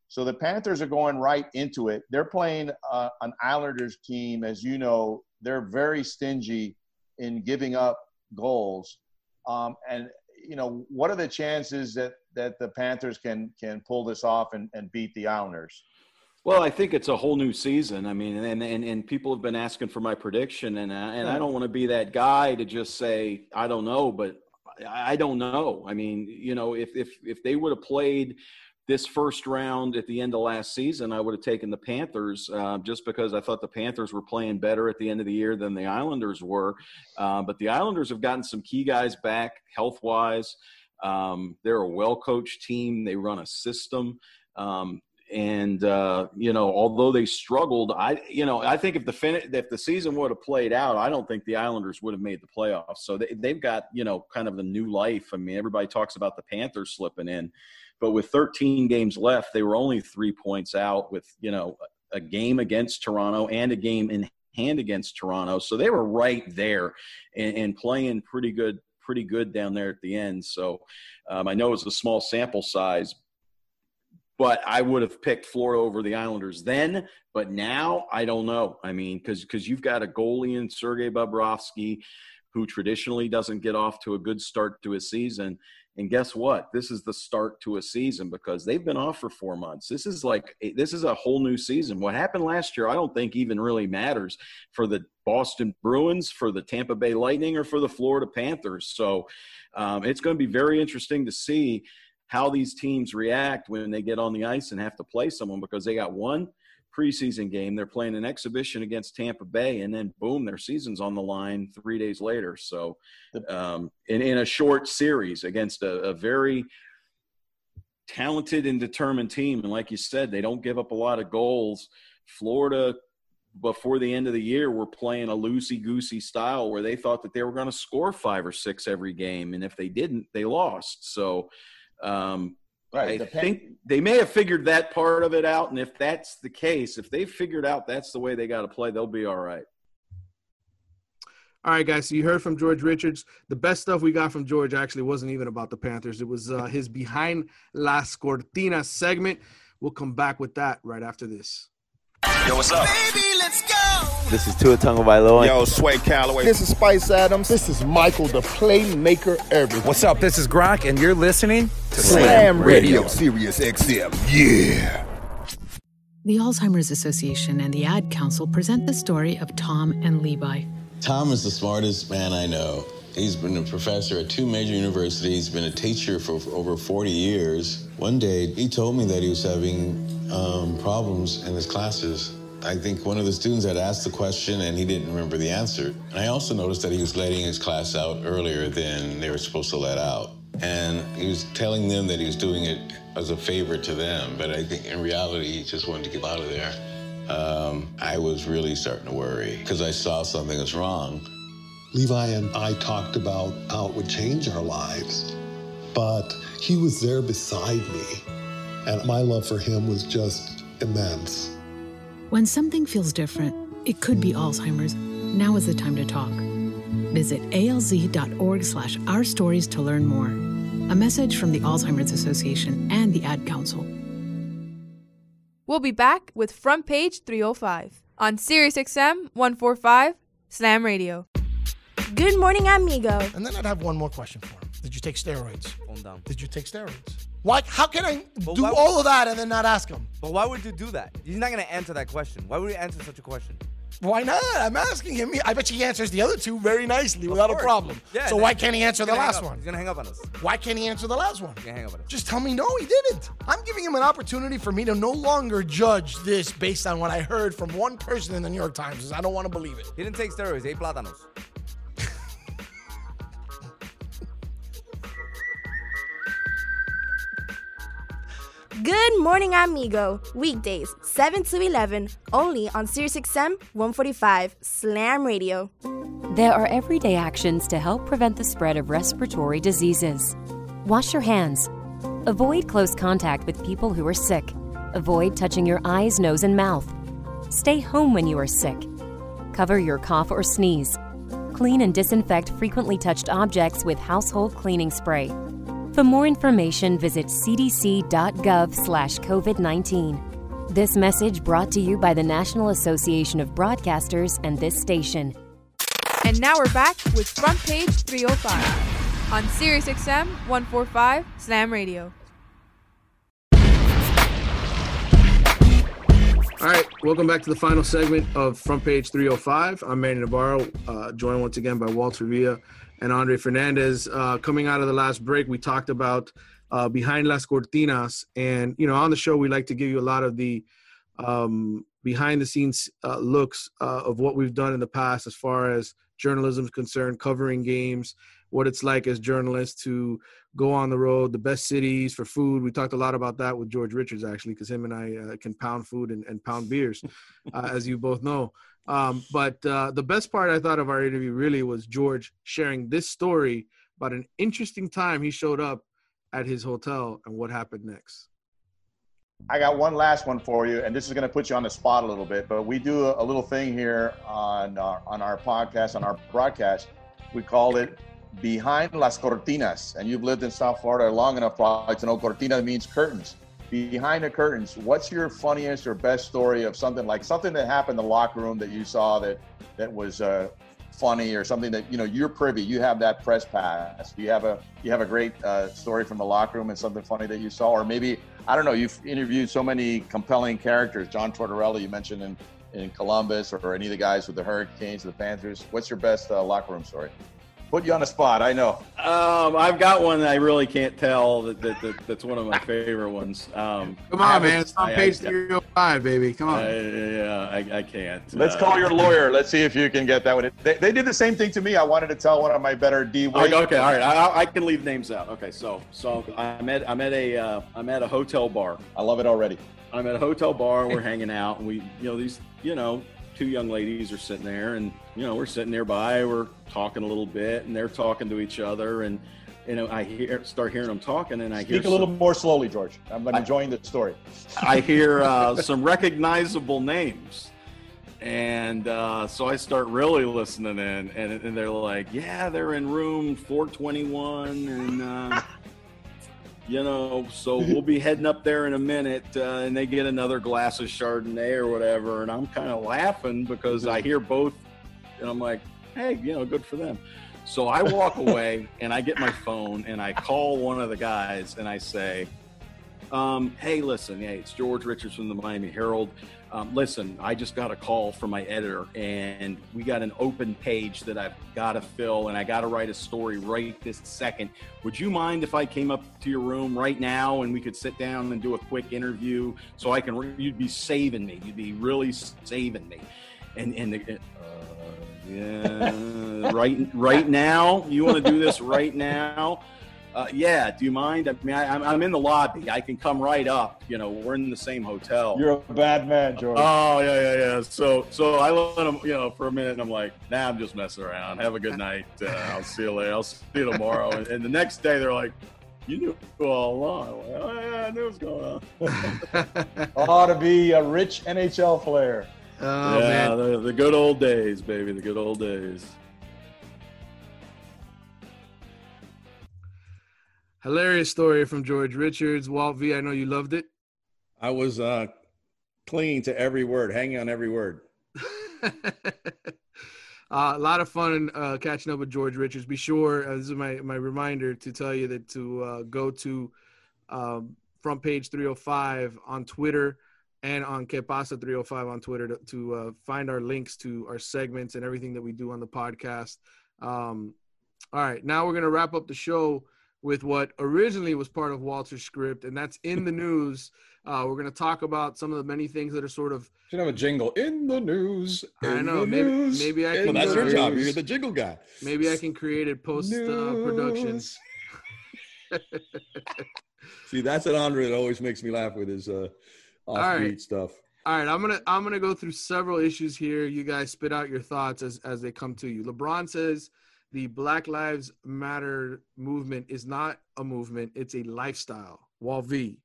So the Panthers are going right into it. They're playing uh, an Islanders team, as you know, they're very stingy in giving up goals. Um, and you know, what are the chances that that the Panthers can can pull this off and, and beat the Islanders? Well, I think it's a whole new season. I mean, and and, and people have been asking for my prediction, and I, and I don't want to be that guy to just say I don't know, but I don't know. I mean, you know, if if if they would have played this first round at the end of last season, I would have taken the Panthers uh, just because I thought the Panthers were playing better at the end of the year than the Islanders were. Uh, but the Islanders have gotten some key guys back health wise. Um, they're a well coached team, they run a system. Um, and uh, you know, although they struggled, I you know I think if the fin- if the season would have played out, I don't think the Islanders would have made the playoffs. So they, they've got you know kind of the new life. I mean, everybody talks about the Panthers slipping in. But with 13 games left, they were only three points out with, you know, a game against Toronto and a game in hand against Toronto. So they were right there and, and playing pretty good, pretty good down there at the end. So um, I know it's a small sample size, but I would have picked Florida over the Islanders then. But now I don't know. I mean, because because you've got a goalie in Sergei Bobrovsky, who traditionally doesn't get off to a good start to a season. And guess what? This is the start to a season because they've been off for four months. This is like this is a whole new season. What happened last year, I don't think even really matters for the Boston Bruins, for the Tampa Bay Lightning, or for the Florida Panthers. So um, it's going to be very interesting to see how these teams react when they get on the ice and have to play someone because they got one preseason game. They're playing an exhibition against Tampa Bay, and then boom, their season's on the line three days later. So, um, in, in a short series against a, a very talented and determined team, and like you said, they don't give up a lot of goals. Florida before the end of the year were playing a loosey goosey style where they thought that they were going to score five or six every game, and if they didn't, they lost. So um, Right. I think they may have figured that part of it out, and if that's the case, if they figured out that's the way they got to play, they'll be all right. All right, guys. So you heard from George Richards. The best stuff we got from George actually wasn't even about the Panthers. It was uh, his behind las cortinas segment. We'll come back with that right after this. Yo, what's up? Baby, let's go. This is Tua Tagovailoa. Yo, Sway Calloway. This is Spice Adams. This is Michael, the playmaker everything. What's up? This is Gronk, and you're listening to Slam, Slam Radio. Radio, Sirius XM. Yeah. The Alzheimer's Association and the Ad Council present the story of Tom and Levi. Tom is the smartest man I know. He's been a professor at two major universities, He's been a teacher for, for over 40 years. One day, he told me that he was having um, problems in his classes I think one of the students had asked the question and he didn't remember the answer. And I also noticed that he was letting his class out earlier than they were supposed to let out. And he was telling them that he was doing it as a favor to them, but I think in reality he just wanted to get out of there. Um, I was really starting to worry because I saw something was wrong. Levi and I talked about how it would change our lives, but he was there beside me, and my love for him was just immense. When something feels different, it could be Alzheimer's. Now is the time to talk. Visit alz.org slash our stories to learn more. A message from the Alzheimer's Association and the Ad Council. We'll be back with Front Page 305 on SiriusXM 145 Slam Radio. Good morning, amigo. And then I'd have one more question for him. Did you take steroids? Did you take steroids? Why? How can I But do all of that and then not ask him? But why would you do that? He's not going to answer that question. Why would he answer such a question? Why not? I'm asking him. I bet he answers the other two very nicely without a problem. Yeah, so why can't he answer the last one? He's going to hang up on us. Why can't he answer the last one? He's going to hang up on us. Just tell me no, he didn't. I'm giving him an opportunity for me to no longer judge this based on what I heard from one person in the New York Times. I don't want to believe it. He didn't take steroids. He ate plátanos. Good morning, amigo. Weekdays, 7 to 11, only on SiriusXM 145 Slam Radio. There are everyday actions to help prevent the spread of respiratory diseases. Wash your hands. Avoid close contact with people who are sick. Avoid touching your eyes, nose, and mouth. Stay home when you are sick. Cover your cough or sneeze. Clean and disinfect frequently touched objects with household cleaning spray. For more information, visit cdc.gov/covid19. This message brought to you by the National Association of Broadcasters and this station. And now we're back with Front Page 305 on SiriusXM 145 Slam Radio. All right, welcome back to the final segment of Front Page 305. I'm Manny Navarro, uh, joined once again by Walter Villa and Andre Fernandez. Uh, coming out of the last break, we talked about uh, behind las cortinas, and you know, on the show, we like to give you a lot of the um, behind the scenes uh, looks uh, of what we've done in the past as far as journalism is concerned, covering games, what it's like as journalists to go on the road, the best cities for food. We talked a lot about that with George Richards actually, because him and I uh, can pound food and, and pound beers, uh, as you both know. Um, but uh, the best part I thought of our interview really was George sharing this story about an interesting time he showed up at his hotel and what happened next. I got one last one for you, and this is going to put you on the spot a little bit. But we do a, little thing here on our, on our podcast, on our broadcast. We call it Behind Las Cortinas. And you've lived in South Florida long enough probably to know cortina means curtains. Behind the curtains, what's your funniest or best story of something like something that happened in the locker room that you saw that that was uh, funny or something that you know you're privy you have that press pass. Do you have a you have a great uh, story from the locker room and something funny that you saw? Or maybe i don't know you've interviewed so many compelling characters john tortorella you mentioned in in columbus or any of the guys with the hurricanes the panthers. What's your best uh, locker room story Put you on the spot. I know. Um, I've got one that I really can't tell. That, that, that that's one of my favorite ones. Um, Come on, man. It's on page 305, baby. Come on. I, yeah, I, I can't. Let's Uh, call your lawyer. Let's see if you can get that one. They, they did the same thing to me. I wanted to tell one of my better D. Okay, okay, all right. I, I can leave names out. Okay, so so I'm at I'm at a uh, I'm at a hotel bar. I love it already. I'm at a hotel bar and we're hanging out and we you know these you know two young ladies are sitting there and you know we're sitting nearby we're talking a little bit and they're talking to each other and you know I hear start hearing them talking and I hear Speak a little some- more slowly, George. I'm enjoying the story. I hear uh, some recognizable names. And uh, so I start really listening in, and, and they're like, Yeah, they're in room 421. And, uh, you know, so we'll be heading up there in a minute. Uh, and they get another glass of Chardonnay or whatever. And I'm kind of laughing because I hear both. And I'm like, Hey, you know, good for them. So I walk away and I get my phone and I call one of the guys and I say, um, hey, listen, hey, it's George Richards from the Miami Herald. Um, listen, I just got a call from my editor, and we got an open page that I've got to fill, and I got to write a story right this second. Would you mind if I came up to your room right now and we could sit down and do a quick interview so I can? Re- you'd be saving me. You'd be really saving me. And and the, uh, yeah, right right now. You want to do this right now? Uh, yeah. Do you mind? I mean, I, I'm, I'm in the lobby. I can come right up. You know, we're in the same hotel. You're a bad man, George. Oh yeah, yeah, yeah. So, so I let him, you know, for a minute, and I'm like, nah, I'm just messing around. Have a good night. Uh, I'll see you later. I'll see you tomorrow. and, and the next day, they're like, you knew all along. I'm like, oh yeah, I knew what was going on. Ought to be a rich NHL player. Oh, yeah, man. The, the good old days, baby. The good old days. Hilarious story from George Richards. Walt V, I know you loved it. I was uh, clinging to every word, hanging on every word. Uh, a lot of fun uh, catching up with George Richards. Be sure, uh, this is my, my reminder to tell you that to uh, go to um, front page 305 on Twitter and on Que Pasa 305 on Twitter to, to uh, find our links to our segments and everything that we do on the podcast. Um, all right, now we're going to wrap up the show with what originally was part of Walter's script, and that's in the news. Uh, we're going to talk about some of the many things that are sort of Should have a jingle in the news. I in know. the Maybe news, maybe I can. Well, that's your job. You're the jingle guy. Maybe I can create it post uh, production. See, that's an Andre that always makes me laugh with his uh, offbeat right. stuff. All right, I'm gonna I'm gonna go through several issues here. You guys spit out your thoughts as as they come to you. LeBron says the Black Lives Matter movement is not a movement; it's a lifestyle. Walt V.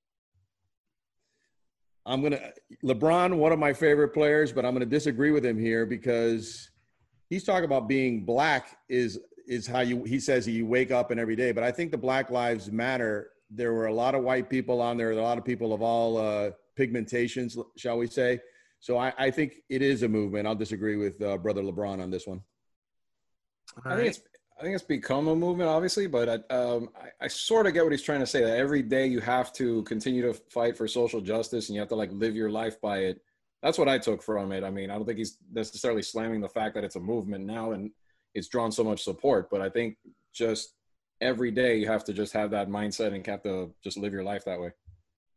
I'm gonna LeBron, one of my favorite players, but I'm gonna disagree with him here because he's talking about being black is is how you he says you wake up and every day. But I think the Black Lives Matter. There were a lot of white people on there, a lot of people of all uh, pigmentations, shall we say. So I, I think it is a movement. I'll disagree with uh, brother LeBron on this one. I think it's I think it's become a movement, obviously, but I, um, I, I sort of get what he's trying to say. That every day you have to continue to fight for social justice, and you have to like live your life by it. That's what I took from it. I mean, I don't think he's necessarily slamming the fact that it's a movement now and it's drawn so much support, but I think just every day you have to just have that mindset and have to just live your life that way.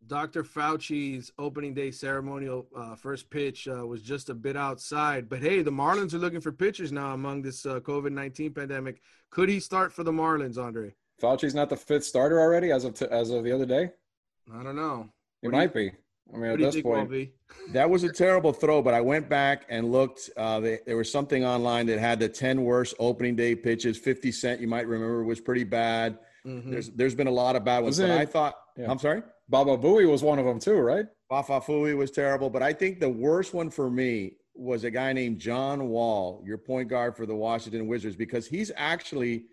Dr. Fauci's opening day ceremonial uh, first pitch uh, was just a bit outside, but hey, the Marlins are looking for pitchers now among this uh, COVID nineteen pandemic. Could he start for the Marlins, Andre? Fauci's not the fifth starter already as of t- as of the other day. I don't know. He might be. I mean, at this point, that was a terrible throw. But I went back and looked. Uh, they, there was something online that had the ten worst opening day pitches. Fifty Cent, you might remember, was pretty bad. Mm-hmm. There's there's been a lot of bad ones, Was but it- I thought. Yeah. I'm sorry. Baba Booey was one of them too, right? Baba Bafafui was terrible, but I think the worst one for me was a guy named John Wall, your point guard for the Washington Wizards, because he's actually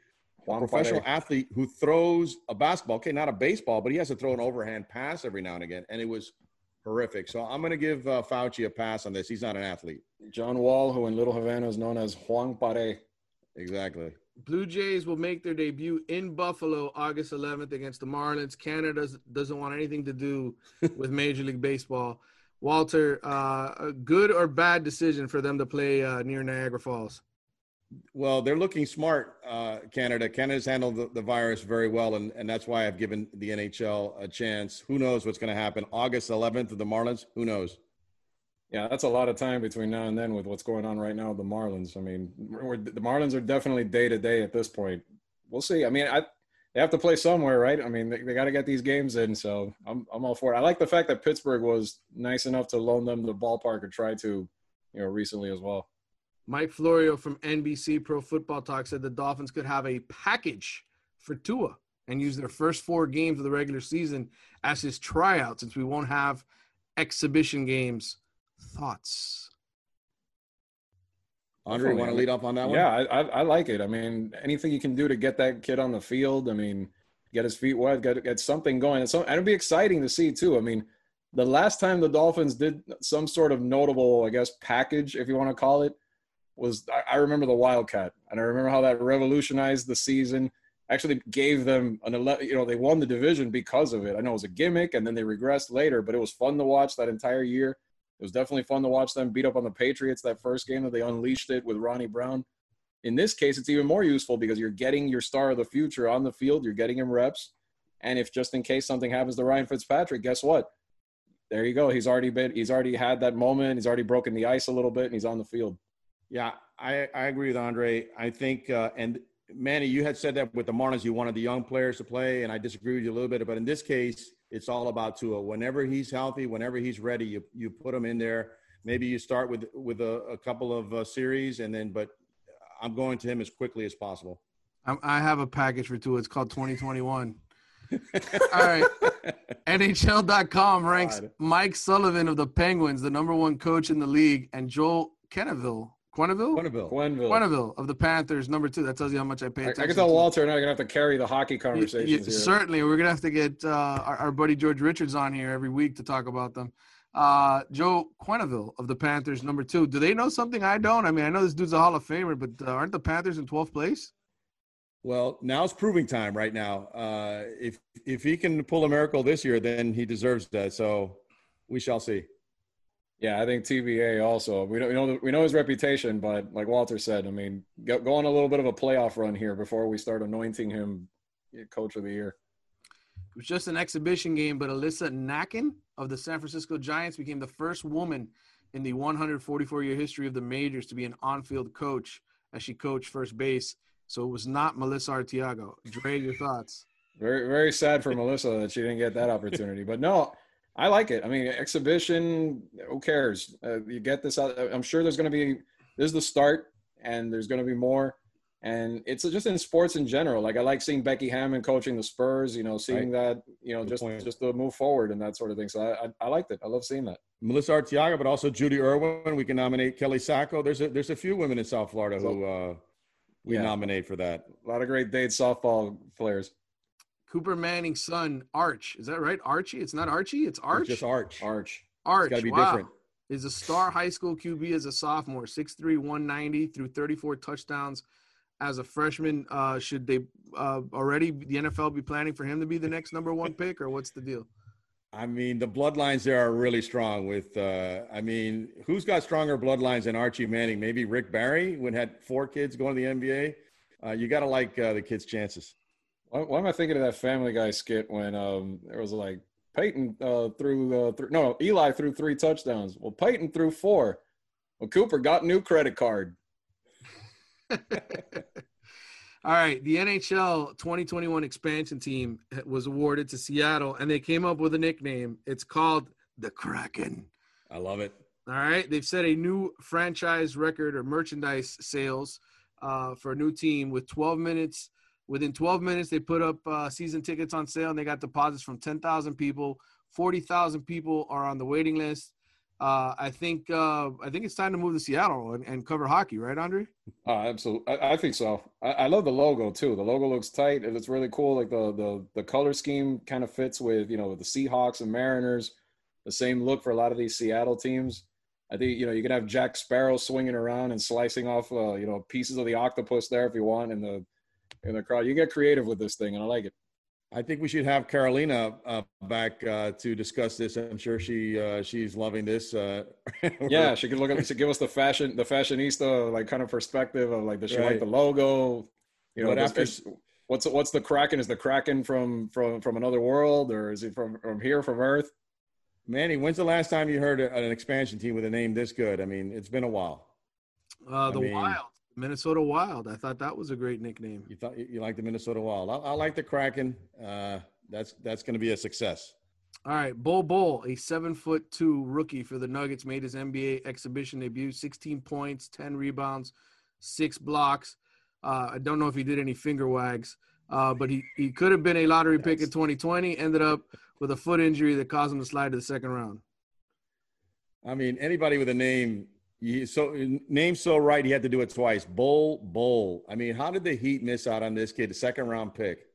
a professional Pare. athlete who throws a basketball. Okay, not a baseball, but he has to throw an overhand pass every now and again, and it was horrific. So I'm going to give uh, Fauci a pass on this. He's not an athlete. John Wall, who in Little Havana is known as Juan Pare. Exactly. Blue Jays will make their debut in Buffalo August 11th against the Marlins. Canada does- doesn't want anything to do with Major League Baseball. Walter, uh, a good or bad decision for them to play uh, near Niagara Falls? Well, they're looking smart, uh, Canada. Canada's handled the, the virus very well, and, and that's why I've given the NHL a chance. Who knows what's going to happen? August 11th of the Marlins? Who knows? Yeah, that's a lot of time between now and then with what's going on right now with the Marlins. I mean, the Marlins are definitely day to day at this point. We'll see. I mean, I they have to play somewhere, right? I mean, they, they got to get these games in. So I'm I'm all for it. I like the fact that Pittsburgh was nice enough to loan them the ballpark or try to, you know, recently as well. Mike Florio from NBC Pro Football Talk said the Dolphins could have a package for Tua and use their first four games of the regular season as his tryout since we won't have exhibition games. Thoughts? Andre, you want to lead off on that one? Yeah, I, I, I like it. I mean, anything you can do to get that kid on the field. I mean, get his feet wet, get get something going. And, so, and it'd be exciting to see too. I mean, the last time the Dolphins did some sort of notable, I guess, package, if you want to call it, was I, I remember the Wildcat, and I remember how that revolutionized the season. Actually, gave them an 11. You know, they won the division because of it. I know it was a gimmick, and then they regressed later, but it was fun to watch that entire year. It was definitely fun to watch them beat up on the Patriots that first game that they unleashed it with Ronnie Brown. In this case, it's even more useful because you're getting your star of the future on the field, you're getting him reps. And if just in case something happens to Ryan Fitzpatrick, guess what? There you go. He's already been he's already had that moment. He's already broken the ice a little bit and he's on the field. Yeah, I, I agree with Andre. I think, uh, and Manny, you had said that with the Marlins, you wanted the young players to play, and I disagree with you a little bit. But in this case, it's all about Tua. Whenever he's healthy, whenever he's ready, you you put him in there. Maybe you start with with a, a couple of uh, series, and then, but I'm going to him as quickly as possible. I'm, I have a package for Tua. It's called 2021. All right. NHL.com ranks God. Mike Sullivan of the Penguins, the number one coach in the league, and Joel Quenneville. Quenneville? Quenneville. Quenneville of the Panthers, number two. That tells you how much I pay I, I attention. can tell to. Walter and I are gonna have to carry the hockey Y- conversations y- here. certainly, we're gonna have to get uh, our, our buddy George Richards on here every week to talk about them. Uh, Joe Quenneville of the Panthers, number two. Do they know something I don't? I mean, I know this dude's a Hall of Famer, but uh, aren't the Panthers in 12th place? Well, now it's proving time right now. Uh, if if he can pull a miracle this year, then he deserves that. So we shall see. Yeah, I think TBA also. We don't we know we know his reputation, but like Walter said, I mean, go, go on a little bit of a playoff run here before we start anointing him coach of the year. It was just an exhibition game, but Alyssa Nakken of the San Francisco Giants became the first woman in the 144 year history of the majors to be an on field coach as she coached first base. So it was not Melissa Artiago. Dre, your thoughts? Very very sad for Melissa that she didn't get that opportunity. But no, I like it. I mean, exhibition. Who cares? Uh, you get this out. I'm sure there's going to be. This is the start, and there's going to be more. And it's just in sports in general. Like I like seeing Becky Hammond coaching the Spurs. You know, seeing that. You know, Good just point. just to move forward and that sort of thing. So I, I I liked it. I love seeing that. Melissa Artiaga, but also Judy Irwin. We can nominate Kelly Sacco. There's a there's a few women in South Florida who uh, we Yeah. nominate for that. A lot of great Dade softball players. Cooper Manning's son, Arch. Is that right? Archie? It's not Archie. It's Arch. It's just Arch. Arch. Arch. gotta be wow. different. Is a star high school QB as a sophomore, 6'3", 190 through 34 touchdowns as a freshman. Uh, should they uh, already the NFL be planning for him to be the next number one pick, or what's the deal? I mean, the bloodlines there are really strong. With, uh, I mean, who's got stronger bloodlines than Archie Manning? Maybe Rick Barry, when had four kids going to the NBA. Uh, you got to like uh, the kids' chances. Why, why, am I thinking of that Family Guy skit when um, there was like Peyton uh, threw uh, th- no Eli threw three touchdowns. Well, Peyton threw four. Well, Cooper got a new credit card. All right, the NHL 2021 expansion team was awarded to Seattle, and they came up with a nickname. It's called the Kraken. I love it. All right, they've set a new franchise record or merchandise sales uh, for a new team with 12 minutes. Within 12 minutes, they put up uh, season tickets on sale, and they got deposits from 10,000 people. 40,000 people are on the waiting list uh, I think uh, I think it's time to move to Seattle and, and cover hockey, right, Andre? Uh, absolutely, I, I, think so. I, I, love the logo too. The logo looks tight and it's really cool. Like the the the color scheme kind of fits with you know the Seahawks and Mariners. The same look for a lot of these Seattle teams. I think you know you can have Jack Sparrow swinging around and slicing off uh, you know pieces of the octopus there if you want in the in the crowd. You get creative with this thing, and I like it. I think we should have Carolina uh, back uh, to discuss this. I'm sure she uh, she's loving this. Uh, yeah, she could look at to give us the fashion the fashionista like kind of perspective of like does she right. like the logo? You know, but after what's what's the Kraken? Is the Kraken from from from another world or is it from from here from Earth? Manny, when's the last time you heard an expansion team with a name this good? I mean, it's been a while. Uh, the I mean, Wild. Minnesota Wild. I thought that was a great nickname. You thought you like the Minnesota Wild. I, I like the Kraken. Uh, that's that's going to be a success. All right, Bol Bol, a seven foot two rookie for the Nuggets, made his NBA exhibition debut. 16 points, 10 rebounds, six blocks. Uh, I don't know if he did any finger wags, uh, but he, he could have been a lottery pick in 2020. Ended up with a foot injury that caused him to slide to the second round. I mean, anybody with a name you, so name so right, he had to do it twice. Bull, bull. I mean, how did the Heat miss out on this kid? A second round pick.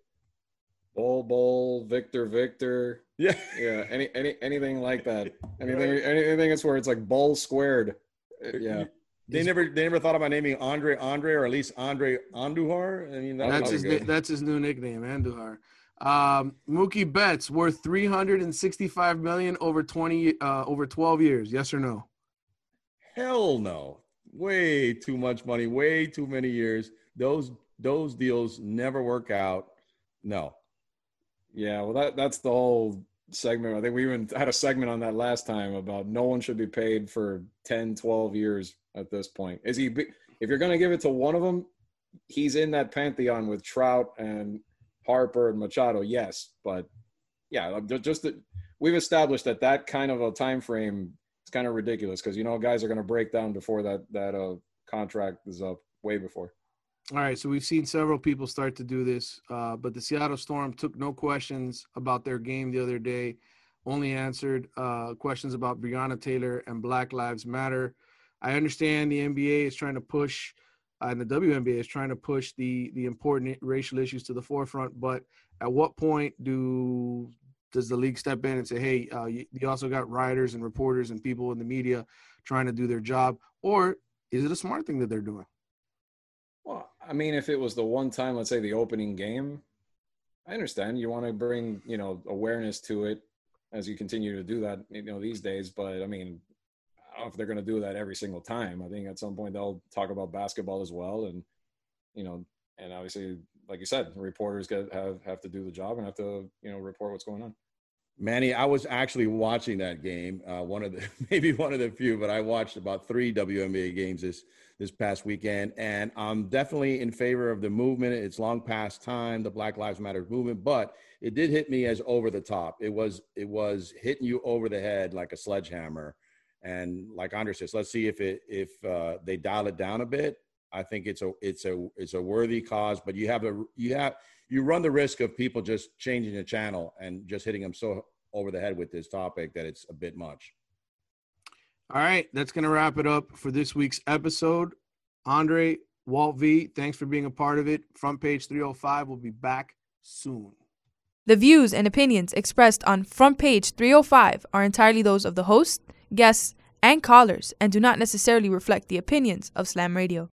Bull, bull, Victor Victor. Yeah, yeah. Any any anything like that. Anything right. anything is where it's like Bull squared. Uh, yeah. They never they never thought about naming Andre Andre or at least Andre Andujar. I mean, that that's his good. that's his new nickname, Andujar. Um, Mookie Betts worth 365 million over 20 uh, over 12 years. Yes or no? Hell no. Way too much money, way too many years. Those those deals never work out. No. Yeah, well that that's the whole segment. I think we even had a segment on that last time about no one should be paid for 10, 12 years at this point. Is he if you're going to give it to one of them, he's in that pantheon with Trout and Harper and Machado. Yes, but yeah, just that we've established that that kind of a time frame it's kind of ridiculous because you know guys are going to break down before that that uh, contract is up way before. All right, so we've seen several people start to do this, uh, but the Seattle Storm took no questions about their game the other day, only answered uh, questions about Breonna Taylor and Black Lives Matter. I understand the NBA is trying to push, uh, and the WNBA is trying to push the the important racial issues to the forefront, but at what point do does the league step in and say, hey, uh, you, you, also got writers and reporters and people in the media trying to do their job? Or is it a smart thing that they're doing? Well, I mean, if it was the one time, let's say the opening game, I understand you want to bring, you know, awareness to it as you continue to do that, you know, these days. But I mean, I if they're going to do that every single time. I think at some point they'll talk about basketball as well. And, you know, and obviously like you said, reporters get have have to do the job and have to you know report what's going on. Manny, I was actually watching that game. Uh, one of the maybe one of the few, but I watched about three WNBA games this this past weekend, and I'm definitely in favor of the movement. It's long past time, the Black Lives Matter movement, but it did hit me as over the top. It was it was hitting you over the head like a sledgehammer, and like Andre says, let's see if it if uh, they dial it down a bit I think it's a it's a it's a worthy cause, but you have a you have you run the risk of people just changing the channel and just hitting them so over the head with this topic that it's a bit much. All right, that's going to wrap it up for this week's episode. Andre, Walt V, thanks for being a part of it. Front page 305 will be back soon. The views and opinions expressed on Front Page 305 are entirely those of the host, guests, and callers and do not necessarily reflect the opinions of Slam Radio.